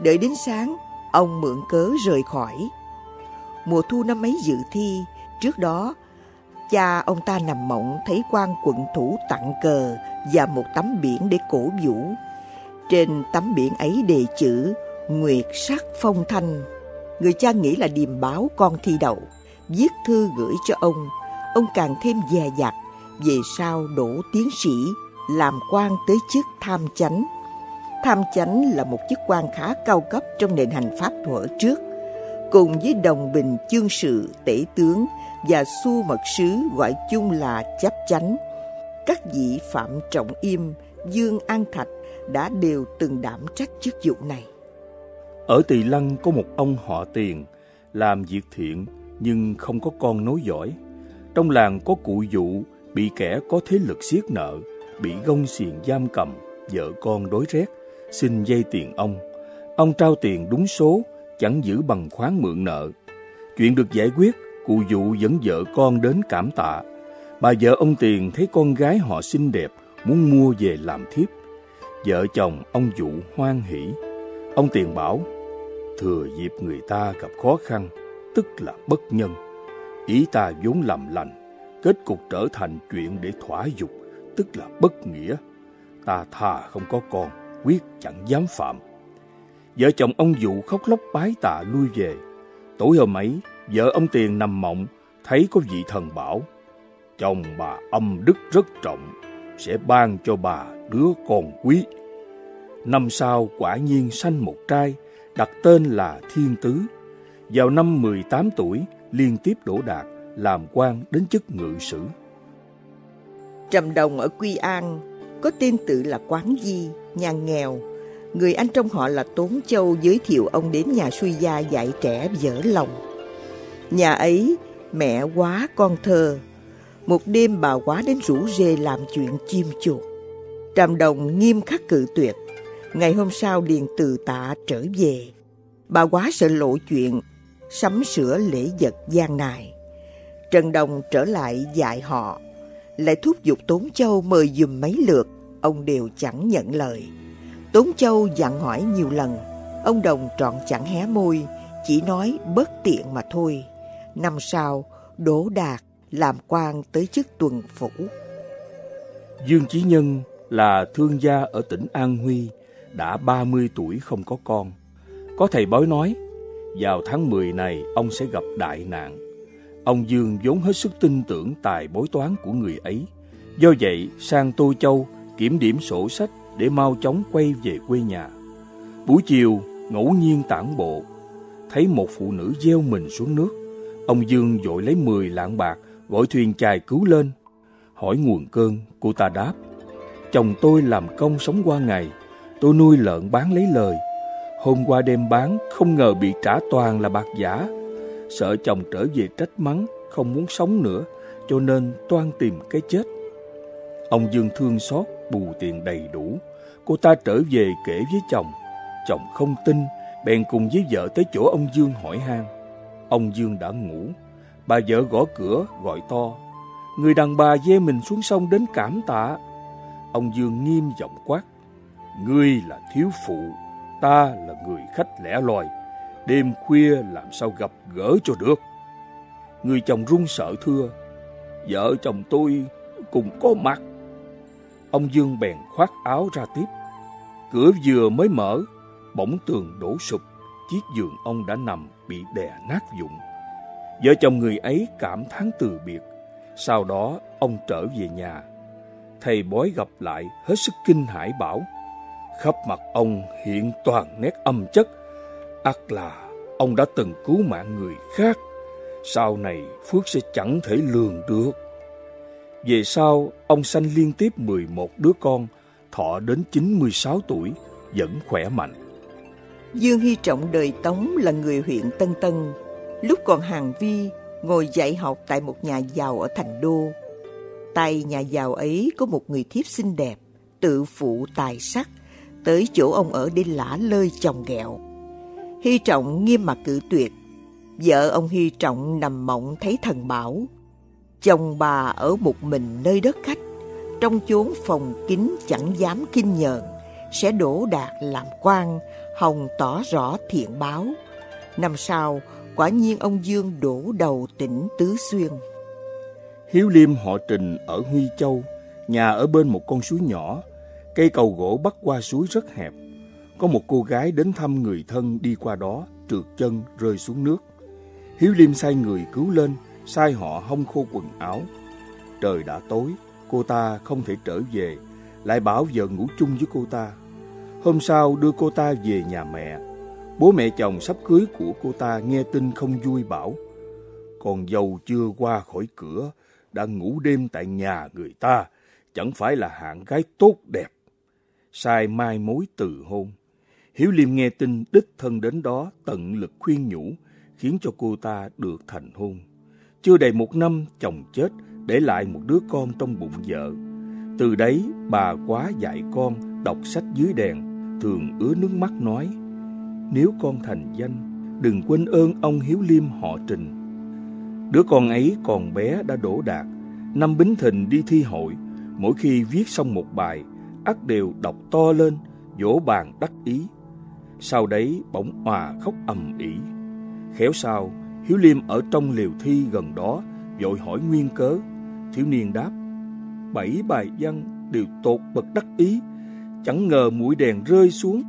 A: Đợi đến sáng, ông mượn cớ rời khỏi. Mùa thu năm ấy dự thi, trước đó, cha ông ta nằm mộng thấy quan quận thủ tặng cờ và một tấm biển để cổ vũ. Trên tấm biển ấy đề chữ Nguyệt sắc phong thanh. Người cha nghĩ là điềm báo con thi đậu, viết thư gửi cho ông. Ông càng thêm dè dặt, về sau đổ tiến sĩ làm quan tới chức tham chánh. Tham chánh là một chức quan khá cao cấp trong nền hành pháp thuở trước, cùng với đồng bình chương sự tể tướng và su mật sứ gọi chung là chấp chánh. Các vị Phạm Trọng Im, Dương An Thạch đã đều từng đảm trách chức vụ này.
B: Ở Tỳ Lăng có một ông họ Tiền làm việc thiện nhưng không có con nối dõi. Trong làng có cụ dụ bị kẻ có thế lực siết nợ, bị gông xiềng giam cầm, vợ con đối rét, xin dây tiền ông. Ông trao tiền đúng số, chẳng giữ bằng khoán mượn nợ. Chuyện được giải quyết, cụ dụ dẫn vợ con đến cảm tạ. Bà vợ ông Tiền thấy con gái họ xinh đẹp, muốn mua về làm thiếp. Vợ chồng ông dụ hoan hỷ. Ông Tiền bảo, thừa dịp người ta gặp khó khăn, tức là bất nhân. Ý ta vốn làm lành, kết cục trở thành chuyện để thỏa dục, tức là bất nghĩa. Ta thà không có con, quyết chẳng dám phạm. Vợ chồng ông dụ khóc lóc bái tạ lui về. Tối hôm ấy, vợ ông Tiền nằm mộng, thấy có vị thần bảo, chồng bà âm đức rất trọng, sẽ ban cho bà đứa con quý. Năm sau quả nhiên sanh một trai, đặt tên là Thiên Tứ. Vào năm 18 tuổi, liên tiếp đỗ đạt, làm quan đến chức ngự sử.
A: Trầm Đồng ở Quy An có tên tự là Quán Di, nhà nghèo. Người anh trong họ là Tốn Châu giới thiệu ông đến nhà suy gia dạy trẻ dở lòng. Nhà ấy, mẹ quá con thơ. Một đêm bà quá đến rủ rê làm chuyện chim chuột. Trầm Đồng nghiêm khắc cự tuyệt. Ngày hôm sau liền từ tạ trở về. Bà quá sợ lộ chuyện, sắm sửa lễ vật gian nài. Trần Đồng trở lại dạy họ, lại thúc giục Tốn Châu mời dùm mấy lượt, ông đều chẳng nhận lời. Tốn Châu dặn hỏi nhiều lần, ông Đồng trọn chẳng hé môi, chỉ nói bất tiện mà thôi. Năm sau, Đỗ Đạt làm quan tới chức tuần phủ.
B: Dương Chí Nhân là thương gia ở tỉnh An Huy, đã 30 tuổi không có con. Có thầy bói nói, vào tháng 10 này ông sẽ gặp đại nạn. Ông Dương vốn hết sức tin tưởng tài bói toán của người ấy. Do vậy, sang Tô Châu kiểm điểm sổ sách để mau chóng quay về quê nhà. Buổi chiều, ngẫu nhiên tản bộ, thấy một phụ nữ gieo mình xuống nước. Ông Dương vội lấy 10 lạng bạc, gọi thuyền chài cứu lên. Hỏi nguồn cơn, cô ta đáp. Chồng tôi làm công sống qua ngày, tôi nuôi lợn bán lấy lời. Hôm qua đêm bán, không ngờ bị trả toàn là bạc giả. Sợ chồng trở về trách mắng, không muốn sống nữa, cho nên toan tìm cái chết. Ông Dương thương xót, bù tiền đầy đủ. Cô ta trở về kể với chồng. Chồng không tin, bèn cùng với vợ tới chỗ ông Dương hỏi han. Ông Dương đã ngủ. Bà vợ gõ cửa, gọi to. Người đàn bà dê mình xuống sông đến cảm tạ. Ông Dương nghiêm giọng quát. Ngươi là thiếu phụ, ta là người khách lẻ loi. Đêm khuya làm sao gặp gỡ cho được. Người chồng run sợ thưa. Vợ chồng tôi cùng có mặt. Ông Dương bèn khoác áo ra tiếp. Cửa vừa mới mở, bỗng tường đổ sụp, chiếc giường ông đã nằm bị đè nát vụn. Vợ chồng người ấy cảm thán từ biệt. Sau đó ông trở về nhà. Thầy bói gặp lại hết sức kinh hãi bảo. Khắp mặt ông hiện toàn nét âm chất. ắt là ông đã từng cứu mạng người khác. Sau này phước sẽ chẳng thể lường được. Về sau, ông sanh liên tiếp 11 đứa con, thọ đến 96 tuổi, vẫn khỏe mạnh.
A: Dương Hy Trọng đời Tống là người huyện Tân Tân. Lúc còn hàng vi, ngồi dạy học tại một nhà giàu ở thành đô. Tay nhà giàu ấy có một người thiếp xinh đẹp, tự phụ tài sắc, tới chỗ ông ở để lả lơi chồng ghẹo. Hy Trọng nghiêm mặt cự tuyệt. Vợ ông Hy Trọng nằm mộng thấy thần bảo. Chồng bà ở một mình nơi đất khách, trong chốn phòng kín chẳng dám kinh nhờn, sẽ đổ đạt làm quan, hồng tỏ rõ thiện báo. Năm sau, quả nhiên ông Dương đổ đầu tỉnh Tứ Xuyên.
B: Hiếu Liêm họ Trình ở Huy Châu, nhà ở bên một con suối nhỏ, cây cầu gỗ bắc qua suối rất hẹp. Có một cô gái đến thăm người thân đi qua đó, trượt chân rơi xuống nước. Hiếu Liêm sai người cứu lên, sai họ hong khô quần áo. Trời đã tối, cô ta không thể trở về, lại bảo vợ ngủ chung với cô ta. Hôm sau đưa cô ta về nhà mẹ. Bố mẹ chồng sắp cưới của cô ta nghe tin không vui bảo, con dâu chưa qua khỏi cửa, đã ngủ đêm tại nhà người ta, chẳng phải là hạng gái tốt đẹp. Sai mai mối từ hôn. Hiếu Liêm nghe tin đích thân đến đó tận lực khuyên nhủ, khiến cho cô ta được thành hôn. Chưa đầy một năm chồng chết để lại một đứa con trong bụng vợ. Từ đấy bà quá dạy con đọc sách dưới đèn, thường ứa nước mắt nói Nếu con thành danh, đừng quên ơn ông Hiếu Liêm họ Trình. Đứa con ấy còn bé đã đổ đạt, năm Bính Thìn đi thi hội, mỗi khi viết xong một bài, ắt đều đọc to lên, vỗ bàn đắc ý. Sau đấy bỗng hòa khóc ầm ĩ. Khéo sao, Hiếu Liêm ở trong liều thi gần đó, vội hỏi nguyên cớ. Thiếu niên đáp, bảy bài văn đều tột bậc đắc ý, chẳng ngờ mũi đèn rơi xuống,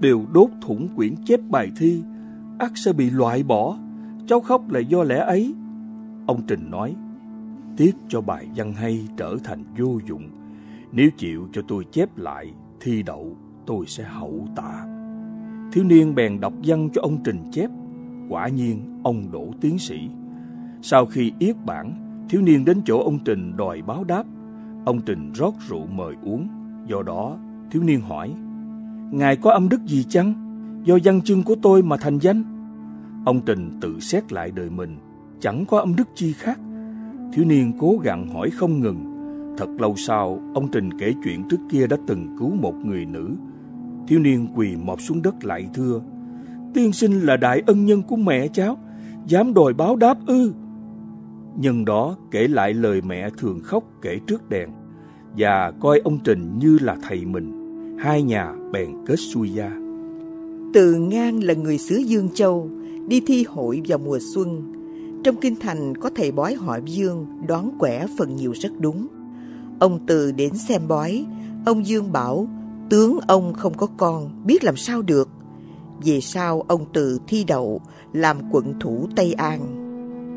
B: đều đốt thủng quyển chép bài thi, ắt sẽ bị loại bỏ. Cháu khóc là do lẽ ấy. Ông Trình nói, tiếc cho bài văn hay trở thành vô dụng. Nếu chịu cho tôi chép lại, thi đậu, tôi sẽ hậu tạ. Thiếu niên bèn đọc văn cho ông Trình chép. Quả nhiên, ông đổ tiến sĩ. Sau khi yết bản, thiếu niên đến chỗ ông Trình đòi báo đáp. Ông Trình rót rượu mời uống. Do đó, thiếu niên hỏi, Ngài có âm đức gì chăng? Do văn chương của tôi mà thành danh. Ông Trình tự xét lại đời mình, chẳng có âm đức chi khác. Thiếu niên cố gắng hỏi không ngừng. Thật lâu sau, ông Trình kể chuyện trước kia đã từng cứu một người nữ. Thiếu niên quỳ mọp xuống đất lại thưa, Tiên sinh là đại ân nhân của mẹ cháu, dám đòi báo đáp ư. Nhân đó kể lại lời mẹ thường khóc kể trước đèn, và coi ông Trình như là thầy mình. Hai nhà bèn kết xuôi gia.
A: Từ Ngang là người xứ Dương Châu, đi thi hội vào mùa xuân. Trong kinh thành có thầy bói họ Dương đoán quẻ phần nhiều rất đúng. Ông Từ đến xem bói, ông Dương bảo tướng ông không có con, biết làm sao được. Về sau ông Từ thi đậu làm quận thủ Tây An.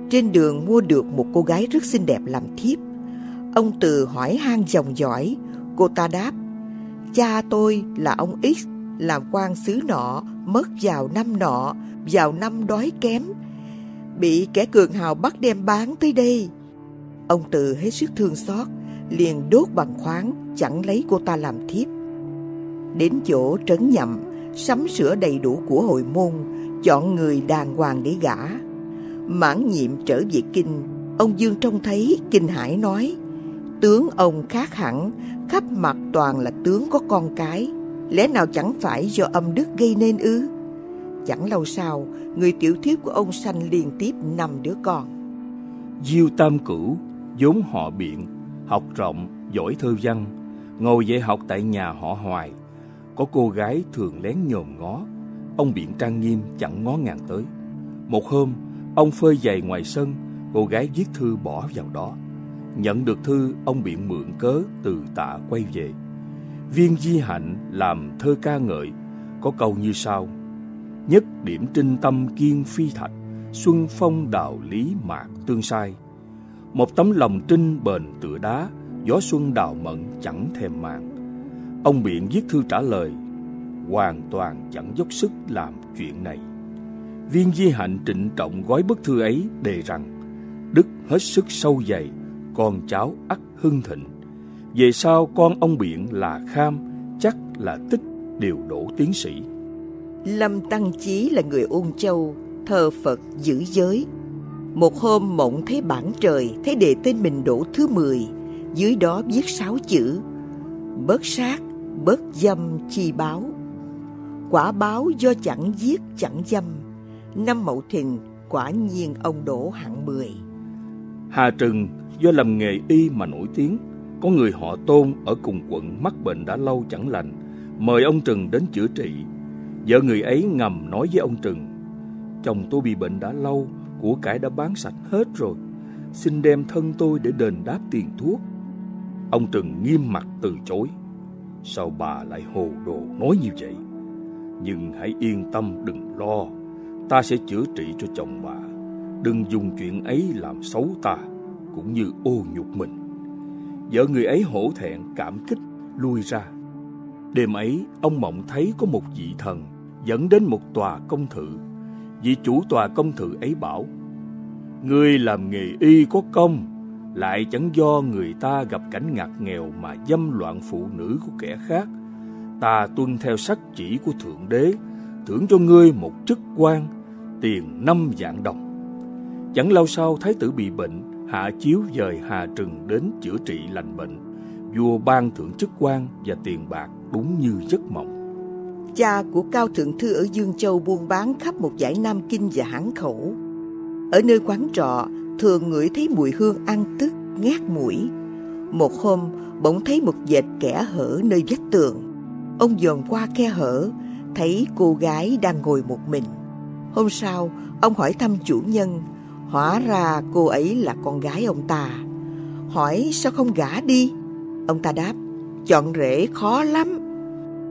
A: Trên đường mua được một cô gái rất xinh đẹp làm thiếp. Ông Từ hỏi han dòng dõi, cô ta đáp, cha tôi là ông X, làm quan xứ nọ, mất vào năm nọ, vào năm đói kém, bị kẻ cường hào bắt đem bán tới đây. Ông Từ hết sức thương xót, liền đốt bằng khoáng, chẳng lấy cô ta làm thiếp. Đến chỗ trấn nhậm, sắm sửa đầy đủ của hội môn, chọn người đàng hoàng để gả. Mãn nhiệm trở về kinh, ông Dương trông thấy kinh hải nói, tướng ông khác hẳn, khắp mặt toàn là tướng có con cái, lẽ nào chẳng phải do âm đức gây nên ư? Chẳng lâu sau, người tiểu thiếp của ông sanh liên tiếp năm đứa con.
B: Diêu Tam Cửu, vốn họ biện, học rộng, giỏi thơ văn, ngồi dạy học tại nhà họ Hoài. Có cô gái thường lén nhòm ngó, ông biện trang nghiêm chẳng ngó ngàng tới. Một hôm, ông phơi giày ngoài sân, cô gái viết thư bỏ vào đó. Nhận được thư, ông biện mượn cớ từ tạ quay về. Viên Di Hạnh làm thơ ca ngợi, có câu như sau. Nhất điểm trinh tâm kiên phi thạch, xuân phong đạo lý mạc tương sai. Một tấm lòng trinh bền tựa đá, gió xuân đào mận chẳng thèm màng. Ông Biện viết thư trả lời, hoàn toàn chẳng dốc sức làm chuyện này. Viên Di Hạnh trịnh trọng gói bức thư ấy đề rằng, Đức hết sức sâu dày, con cháu ắt hưng thịnh. Về sau con ông Biện là Kham, chắc là tích đều đổ tiến sĩ.
A: Lâm Tăng Chí là người ôn châu, thờ Phật giữ giới. Một hôm mộng thấy bản trời, thấy đề tên mình đổ thứ 10, dưới đó viết sáu chữ Bớt sát, bớt dâm chi báo. Quả báo do chẳng giết chẳng dâm, năm mậu thìn quả nhiên ông đổ hạng 10.
B: Hà Trừng do làm nghề y mà nổi tiếng, có người họ tôn ở cùng quận mắc bệnh đã lâu chẳng lành, mời ông Trừng đến chữa trị. Vợ người ấy ngầm nói với ông Trừng, chồng tôi bị bệnh đã lâu, của cải đã bán sạch hết rồi, xin đem thân tôi để đền đáp tiền thuốc. Ông Trừng nghiêm mặt từ chối. Sao bà lại hồ đồ nói như vậy? Nhưng hãy yên tâm đừng lo, ta sẽ chữa trị cho chồng bà. Đừng dùng chuyện ấy làm xấu ta, cũng như ô nhục mình. Vợ người ấy hổ thẹn cảm kích lui ra. Đêm ấy, ông mộng thấy có một vị thần dẫn đến một tòa công thự. Vị chủ tòa công thự ấy bảo, Ngươi làm nghề y có công, lại chẳng do người ta gặp cảnh ngặt nghèo mà dâm loạn phụ nữ của kẻ khác. Ta tuân theo sắc chỉ của Thượng Đế, thưởng cho ngươi một chức quan, tiền năm vạn đồng. Chẳng lâu sau thái tử bị bệnh, hạ chiếu dời Hà Trừng đến chữa trị lành bệnh. Vua ban thưởng chức quan và tiền bạc đúng như giấc mộng.
A: Cha của Cao Thượng Thư ở Dương Châu buôn bán khắp một giải Nam Kinh và Hán Khẩu. Ở nơi quán trọ, thường ngửi thấy mùi hương ăn tức, ngát mũi. Một hôm, bỗng thấy một dệt kẻ hở nơi vách tường. Ông dòm qua khe hở, thấy cô gái đang ngồi một mình. Hôm sau, ông hỏi thăm chủ nhân, hóa ra cô ấy là con gái ông ta. Hỏi sao không gả đi? Ông ta đáp, chọn rể khó lắm.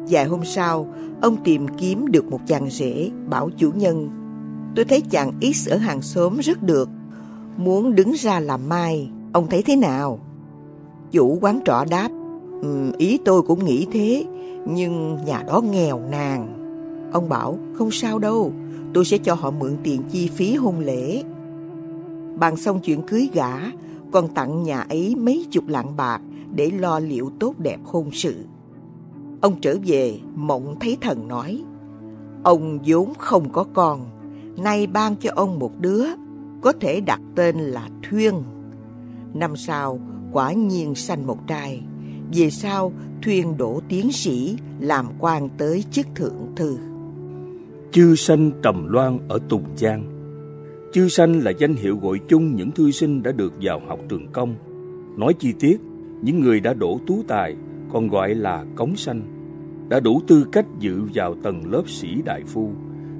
A: Vài hôm sau, ông tìm kiếm được một chàng rể, bảo chủ nhân. Tôi thấy chàng X ở hàng xóm rất được, muốn đứng ra làm mai, ông thấy thế nào? Chủ quán trọ đáp, um, ý tôi cũng nghĩ thế, nhưng nhà đó nghèo nàn. Ông bảo, không sao đâu, tôi sẽ cho họ mượn tiền chi phí hôn lễ. Bàn xong chuyện cưới gả, còn tặng nhà ấy mấy chục lạng bạc để lo liệu tốt đẹp hôn sự. Ông trở về, mộng thấy thần nói, ông vốn không có con, nay ban cho ông một đứa, có thể đặt tên là Thuyên. Năm sau, quả nhiên sanh một trai. Về sau, Thuyên đổ tiến sĩ, làm quan tới chức thượng thư.
B: Chư sanh trầm loan ở Tùng Giang Chư sanh là danh hiệu gọi chung những thư sinh đã được vào học trường công. Nói chi tiết, những người đã đổ tú tài còn gọi là cống sanh, đã đủ tư cách dự vào tầng lớp sĩ đại phu,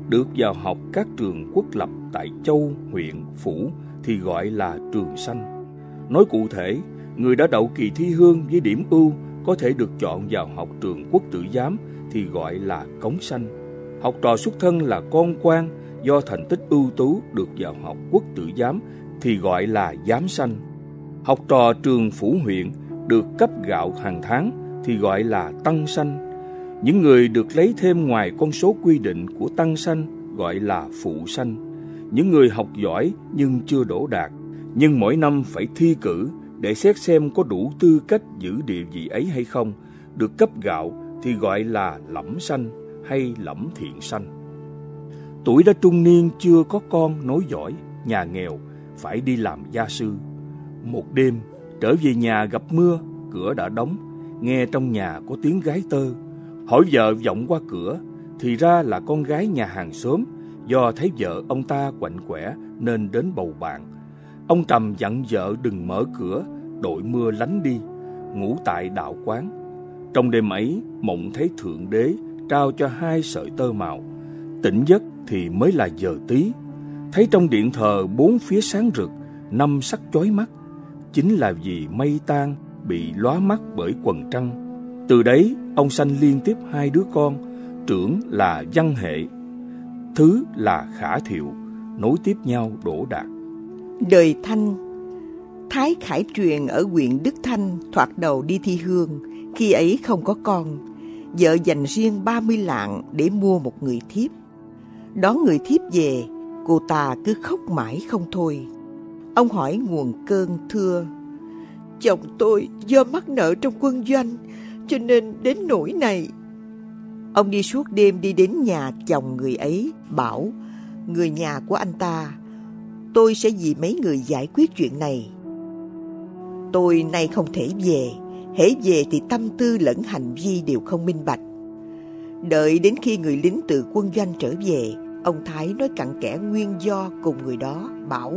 B: được vào học các trường quốc lập tại châu, huyện, phủ thì gọi là trường sanh. Nói cụ thể, người đã đậu kỳ thi hương với điểm ưu có thể được chọn vào học trường quốc tử giám thì gọi là cống sanh. Học trò xuất thân là con quan do thành tích ưu tú được vào học quốc tử giám thì gọi là giám sanh. Học trò trường phủ huyện được cấp gạo hàng tháng thì gọi là tăng sanh. Những người được lấy thêm ngoài con số quy định của tăng sanh gọi là phụ sanh. Những người học giỏi nhưng chưa đổ đạt, nhưng mỗi năm phải thi cử để xét xem có đủ tư cách giữ địa vị ấy hay không, được cấp gạo thì gọi là lẫm sanh hay lẫm thiện sanh. Tuổi đã trung niên chưa có con nối giỏi, nhà nghèo, phải đi làm gia sư. Một đêm, trở về nhà gặp mưa, cửa đã đóng, nghe trong nhà có tiếng gái tơ. Hỏi vợ vọng qua cửa, thì ra là con gái nhà hàng xóm, do thấy vợ ông ta quạnh quẻ nên đến bầu bạn. Ông Trầm dặn vợ đừng mở cửa, đội mưa lánh đi, ngủ tại đạo quán. Trong đêm ấy, mộng thấy Thượng Đế trao cho hai sợi tơ màu. Tỉnh giấc thì mới là giờ tí. Thấy trong điện thờ bốn phía sáng rực, năm sắc chói mắt. Chính là vì mây tan bị lóa mắt bởi quần trăng. Từ đấy, ông sanh liên tiếp hai đứa con, trưởng là văn hệ, thứ là khả thiệu, nối tiếp nhau đổ đạt.
A: Đời Thanh Thái Khải Truyền ở huyện Đức Thanh thoạt đầu đi thi hương, khi ấy không có con. Vợ dành riêng 30 lạng để mua một người thiếp. Đón người thiếp về, cô ta cứ khóc mãi không thôi. Ông hỏi nguồn cơn thưa, Chồng tôi do mắc nợ trong quân doanh, cho nên đến nỗi này. Ông đi suốt đêm đi đến nhà chồng người ấy, bảo, người nhà của anh ta, tôi sẽ vì mấy người giải quyết chuyện này. Tôi nay không thể về, hễ về thì tâm tư lẫn hành vi đều không minh bạch. Đợi đến khi người lính từ quân doanh trở về, ông Thái nói cặn kẽ nguyên do cùng người đó, bảo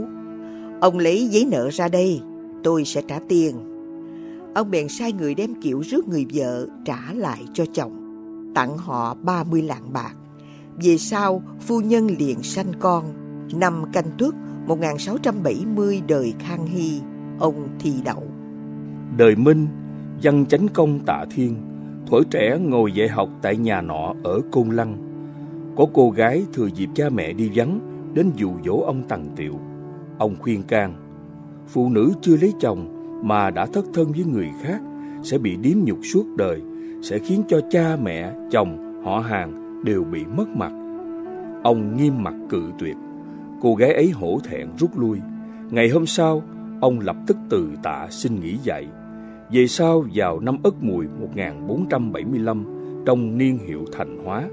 A: Ông lấy giấy nợ ra đây, tôi sẽ trả tiền. Ông bèn sai người đem kiểu rước người vợ trả lại cho chồng, tặng họ 30 lạng bạc. Về sau, phu nhân liền sanh con, năm canh tuất 1670 đời Khang Hy, ông thi đậu.
B: Đời Minh, văn chánh công tạ thiên, thuở trẻ ngồi dạy học tại nhà nọ ở Côn Lăng. Có cô gái thừa dịp cha mẹ đi vắng, đến dụ dỗ ông Tằng Tiệu. Ông khuyên can, phụ nữ chưa lấy chồng mà đã thất thân với người khác sẽ bị điếm nhục suốt đời, sẽ khiến cho cha mẹ, chồng, họ hàng đều bị mất mặt. Ông nghiêm mặt cự tuyệt. Cô gái ấy hổ thẹn rút lui. Ngày hôm sau, ông lập tức từ tạ xin nghỉ dạy. Về sau vào năm Ất Mùi 1475 trong niên hiệu Thành Hóa.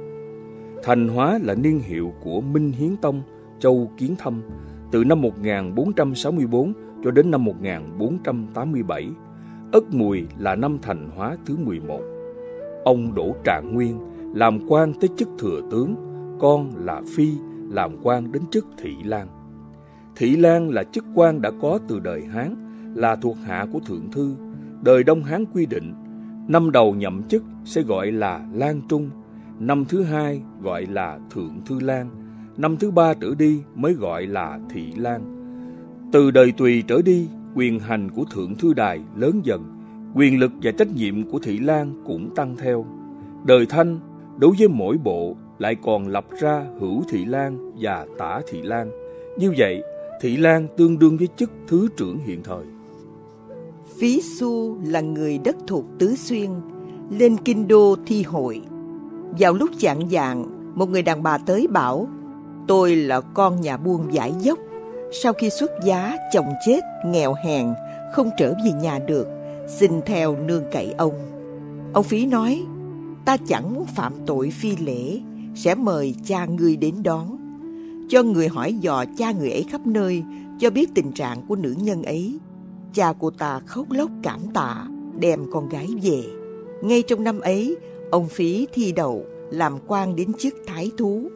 B: Thành Hóa là niên hiệu của Minh Hiến Tông, Châu Kiến Thâm từ năm 1464 cho đến năm 1487. Ất Mùi là năm thành hóa thứ 11. Ông Đỗ Trạng Nguyên làm quan tới chức thừa tướng, con là Phi làm quan đến chức Thị Lan. Thị Lan là chức quan đã có từ đời Hán, là thuộc hạ của Thượng Thư. Đời Đông Hán quy định, năm đầu nhậm chức sẽ gọi là Lan Trung, năm thứ hai gọi là Thượng Thư Lan, năm thứ ba trở đi mới gọi là Thị Lan. Từ đời Tùy trở đi, quyền hành của Thượng Thư Đài lớn dần, quyền lực và trách nhiệm của Thị Lan cũng tăng theo. Đời Thanh, đối với mỗi bộ lại còn lập ra Hữu Thị Lan và Tả Thị Lan. Như vậy, Thị Lan tương đương với chức Thứ trưởng hiện thời.
A: Phí Xu là người đất thuộc Tứ Xuyên, lên kinh đô thi hội. Vào lúc chạng dạng, một người đàn bà tới bảo, tôi là con nhà buôn giải dốc. Sau khi xuất giá, chồng chết, nghèo hèn, không trở về nhà được, xin theo nương cậy ông. Ông Phí nói, ta chẳng muốn phạm tội phi lễ, sẽ mời cha ngươi đến đón. Cho người hỏi dò cha người ấy khắp nơi, cho biết tình trạng của nữ nhân ấy. Cha của ta khóc lóc cảm tạ, đem con gái về. Ngay trong năm ấy, ông Phí thi đậu, làm quan đến chức thái thú.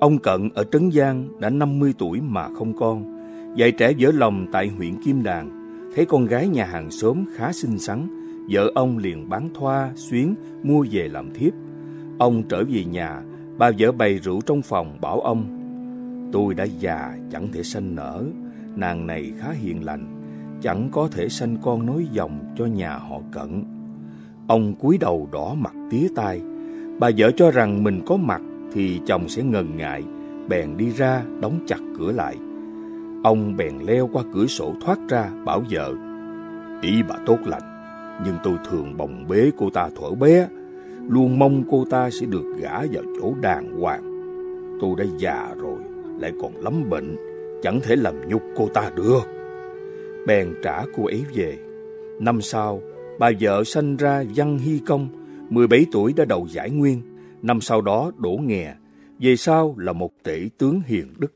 B: Ông Cận ở Trấn Giang đã 50 tuổi mà không con, dạy trẻ dở lòng tại huyện Kim Đàn, thấy con gái nhà hàng xóm khá xinh xắn, vợ ông liền bán thoa, xuyến, mua về làm thiếp. Ông trở về nhà, bà vợ bày rượu trong phòng bảo ông, tôi đã già chẳng thể sanh nở, nàng này khá hiền lành, chẳng có thể sanh con nối dòng cho nhà họ Cận. Ông cúi đầu đỏ mặt tía tai, bà vợ cho rằng mình có mặt thì chồng sẽ ngần ngại, bèn đi ra đóng chặt cửa lại. Ông bèn leo qua cửa sổ thoát ra bảo vợ, ý bà tốt lành, nhưng tôi thường bồng bế cô ta thuở bé, luôn mong cô ta sẽ được gả vào chỗ đàng hoàng. Tôi đã già rồi, lại còn lắm bệnh, chẳng thể làm nhục cô ta được. Bèn trả cô ấy về. Năm sau, bà vợ sanh ra Văn Hy Công, 17 tuổi đã đầu giải nguyên, năm sau đó đổ nghè, về sau là một tể tướng hiền đức.